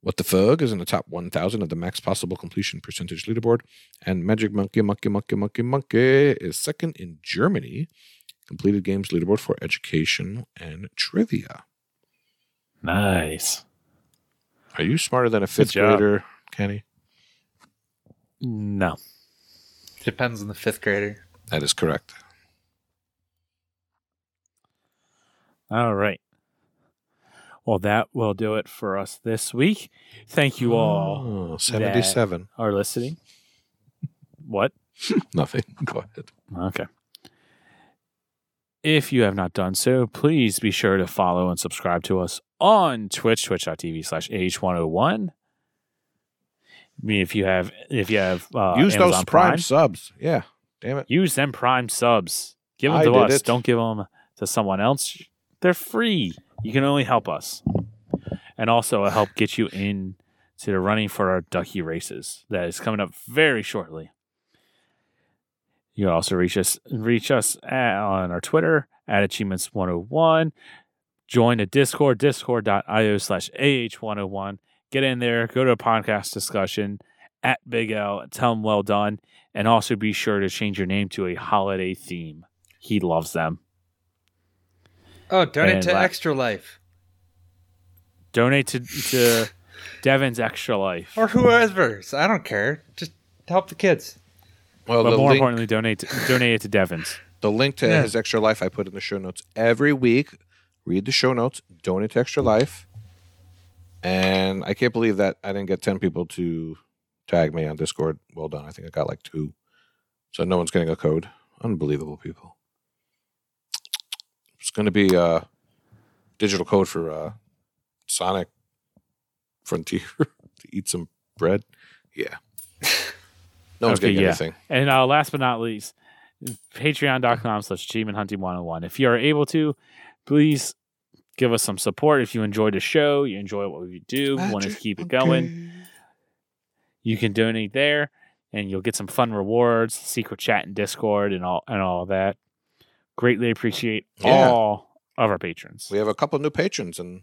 What the Fug is in the top 1,000 of the max possible completion percentage leaderboard. And Magic Monkey, Monkey, Monkey, Monkey, Monkey is second in Germany. Completed games leaderboard for education and trivia. Nice. Are you smarter than a fifth grader, Kenny? No. Depends on the fifth grader. That is correct. All right. Well, that will do it for us this week. Thank you all Oh, 77. are listening. What? Nothing. Go ahead. Okay. If you have not done so, please be sure to follow and subscribe to us on Twitch, twitch.tv slash H101. I mean, if you have, if you have, uh, Use Amazon those prime, subs. Yeah. Damn it. use them Prime subs. Give them I to us. it. Don't give them to someone else. They're free. You can only help us, and also help get you in to the running for our Ducky races that is coming up very shortly. You can also reach us reach us at, on our Twitter at achievements 101. Join the Discord, discord.io slash AH101. Get in there, go to a podcast discussion at Big L, tell him well done, and also be sure to change your name to a holiday theme. He loves them. Oh, donate And to la- Extra Life Donate to, to Devin's Extra Life. or whoever's. I don't care. Just help the kids. Well, but the more link, importantly, donate to, donate it to Devin's. the link to Yeah. his extra life I put in the show notes every week read the show notes, donate to Extra Life. And I can't believe that I didn't get 10 people to tag me on Discord. Well done. I think I got like two. So no one's getting a code. Unbelievable people. It's going to be uh, digital code for uh, Sonic Frontier to eat some bread. Yeah. No one's Okay, getting yeah. anything. And uh, last but not least, patreon.com slash achievement hunting 101. If you are able to, please give us some support. If you enjoyed the show, you enjoy what we do, want to keep it going, you can donate there and you'll get some fun rewards, secret chat and Discord and all and all that. Greatly appreciate Yeah. all of our patrons. We have a couple new patrons, and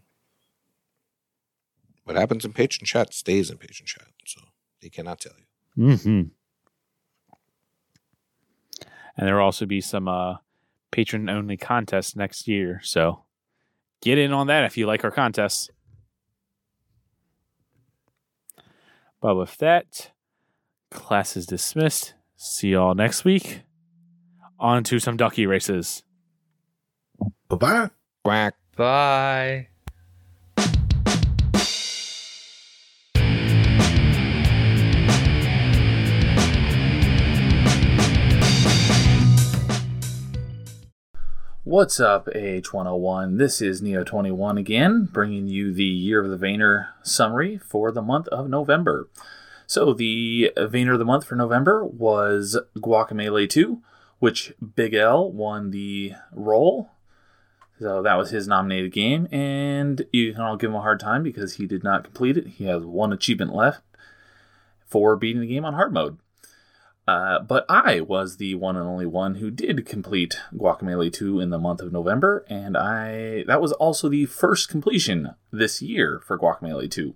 what happens in patron chat stays in patron chat. So they cannot tell you. Mm-hmm. And there will also be some uh, patron only contests next year. So get in on that if you like our contests. But with that, class is dismissed. See y'all next week. On to some ducky races. Bye bye. Quack. Bye. What's up, AH101? This is Neo21 again, bringing you the Year of the Vayner summary for the month of November. So, the Vayner of the month for November was Guacamelee 2, which Big L won the role. So, that was his nominated game, and you can all give him a hard time because he did not complete it. He has one achievement left for beating the game on hard mode. Uh, but I was the one and only one who did complete Guacamelee 2 in the month of November, and I that was also the first completion this year for Guacamelee 2.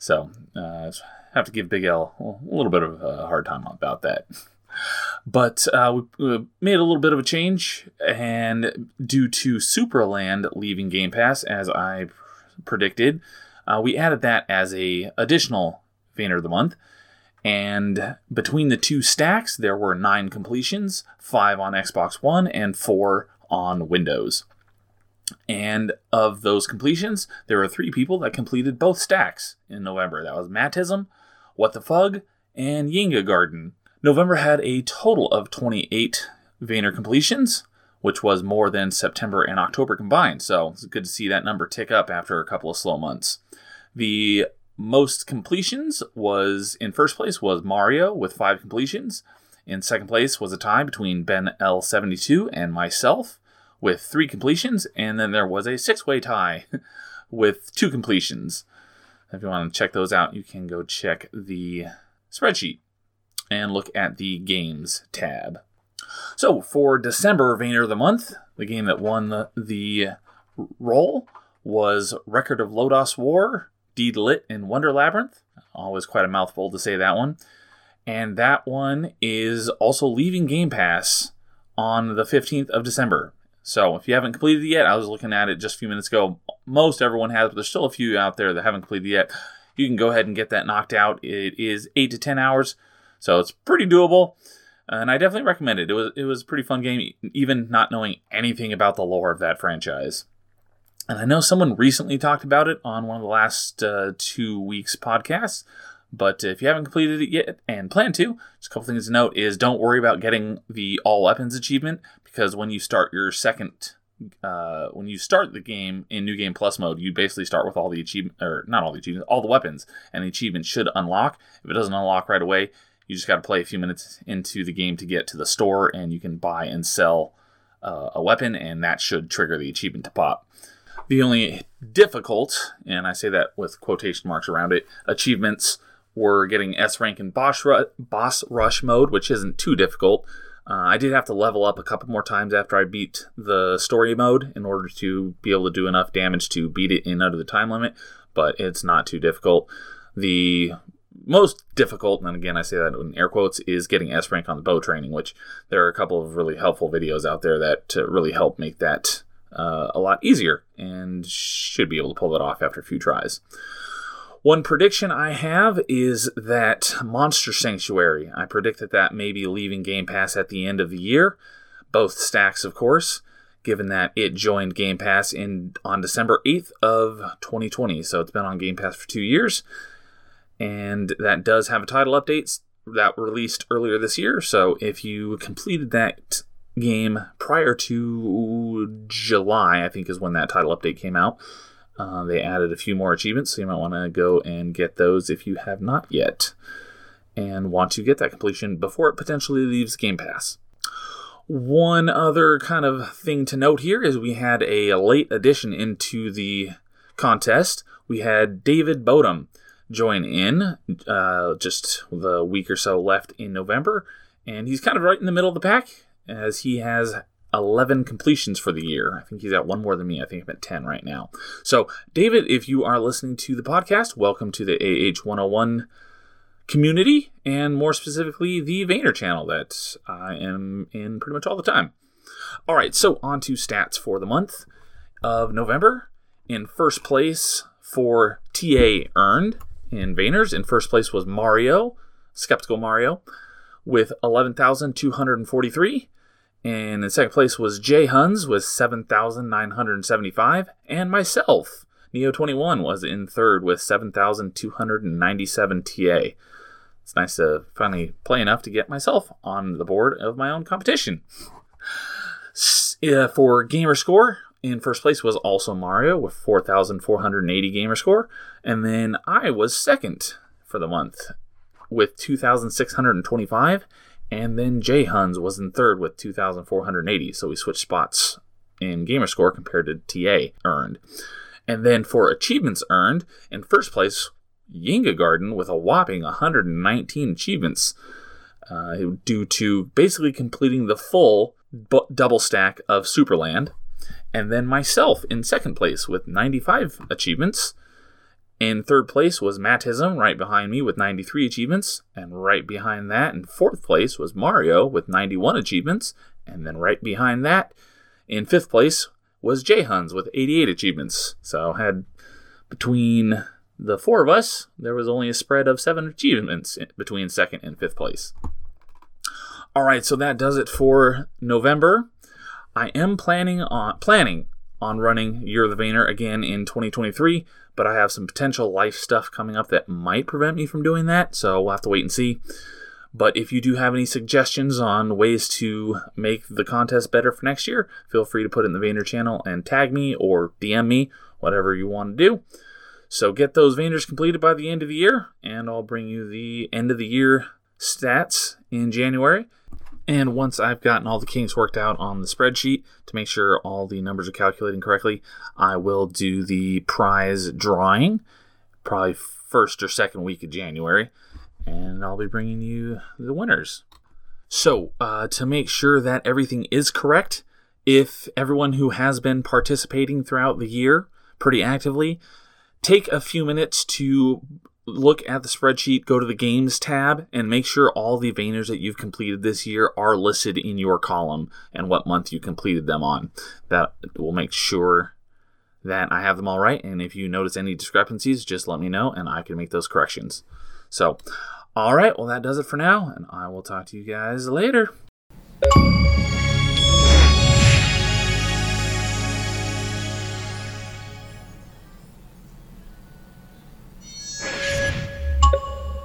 So, uh, have to give Big L a little bit of a hard time about that. But uh, we, made a little bit of a change, and due to Supraland leaving Game Pass, as I predicted, uh, we added that as a additional Vayner of the month. And between the two stacks, there were nine completions five on Xbox One and four on Windows. And of those completions, there were three people that completed both stacks in November. That was Mattism, What the Fug, and Yinga Garden. November had a total of 28 Vayner completions, which was more than September and October combined. So it's good to see that number tick up after a couple of slow months. The most completions was in first place was Mario with five completions. In second place was a tie between Ben L72 and myself with three completions, and then there was a six-way tie with two completions. If you want to check those out, you can go check the spreadsheet and look at the games tab. So for December Vayner of the month, the game that won the, the role was Record of Lodoss War, Deedlit, and Wonder Labyrinth. Always quite a mouthful to say that one. And that one is also leaving Game Pass on the 15th of December. So if you haven't completed it yet, I was looking at it just a few minutes ago. Most everyone has, but there's still a few out there that haven't completed it yet. You can go ahead and get that knocked out. It is 8 to 10 hours, so it's pretty doable. And I definitely recommend it. It was it was a pretty fun game, even not knowing anything about the lore of that franchise. And I know someone recently talked about it on one of the last uh, two weeks' podcasts. But if you haven't completed it yet and plan to, just a couple things to note is don't worry about getting the all weapons achievement because when you start your second, uh, when you start the game in New Game Plus mode, you basically start with all the achievement or not all the achievements, all the weapons, and the achievement should unlock. If it doesn't unlock right away, you just got to play a few minutes into the game to get to the store, and you can buy and sell uh, a weapon, and that should trigger the achievement to pop. The only difficult, and I say that with quotation marks around it, achievements were getting S rank in boss, ru- boss rush mode, which isn't too difficult. Uh, I did have to level up a couple more times after I beat the story mode in order to be able to do enough damage to beat it in under the time limit, but it's not too difficult. The most difficult, and again I say that in air quotes, is getting S rank on the bow training, which there are a couple of really helpful videos out there that uh, really help make that uh, a lot easier and should be able to pull that off after a few tries. One prediction I have is that Monster Sanctuary. I predict that that may be leaving Game Pass at the end of the year. Both stacks, of course. given that it joined Game Pass in on December 8th of 2020. So it's been on Game Pass for two years. And that does have a title update that released earlier this year. So if you completed that game prior to July, I think is when that title update came out. Uh, they added a few more achievements, so you might want to go and get those if you have not yet and want to get that completion before it potentially leaves Game Pass. One other kind of thing to note here is we had a late addition into the contest. We had David Bodum join in uh, just the week or so left in November, and he's kind of right in the middle of the pack as he has 11 completions for the year. I think he's at one more than me. I think I'm at 10 right now. So, David, if you are listening to the podcast, welcome to the AH 101 community, and more specifically, the Vayner channel that I am in pretty much all the time. All right, so on to stats for the month of November. In first place for TA earned in Vayners, in first place was Mario, Skeptical Mario, with 11,243. And in second place was Jay Huns with 7,975. And myself, Neo21, was in third with 7,297 TA. It's nice to finally play enough to get myself on the board of my own competition. Uh, for gamer score, in first place was also Mario with 4,480 gamer score. And then I was second for the month with 2,625. And then Jay Huns was in third with 2,480. So we switched spots in gamer score compared to TA earned. And then for achievements earned, in first place Yinga Garden with a whopping 119 achievements uh, due to basically completing the full bu- double stack of Supraland. And then myself in second place with 95 achievements. In third place was Mattism, right behind me with 93 achievements. And right behind that, in fourth place, was Mario with 91 achievements. And then right behind that, in fifth place, was Jay Huns with 88 achievements. So had between the four of us, there was only a spread of seven achievements between second and fifth place. All right, so that does it for November. I am planning on planning on running Year of the Vayner again in 2023, but I have some potential life stuff coming up that might prevent me from doing that, so we'll have to wait and see. But if you do have any suggestions on ways to make the contest better for next year, feel free to put it in the Vayner channel and tag me or DM me, whatever you want to do. So get those Vayners completed by the end of the year, and I'll bring you the end of the year stats in January. And once I've gotten all the kinks worked out on the spreadsheet to make sure all the numbers are calculating correctly, I will do the prize drawing, probably first or second week of January, and I'll be bringing you the winners. So, uh, to make sure that everything is correct, if everyone who has been participating throughout the year pretty actively, take a few minutes to look at the spreadsheet, go to the games tab, and make sure all the Vayners that you've completed this year are listed in your column and what month you completed them on. That will make sure that I have them all right. And if you notice any discrepancies, just let me know and I can make those corrections. So, all right, well, that does it for now, and I will talk to you guys later.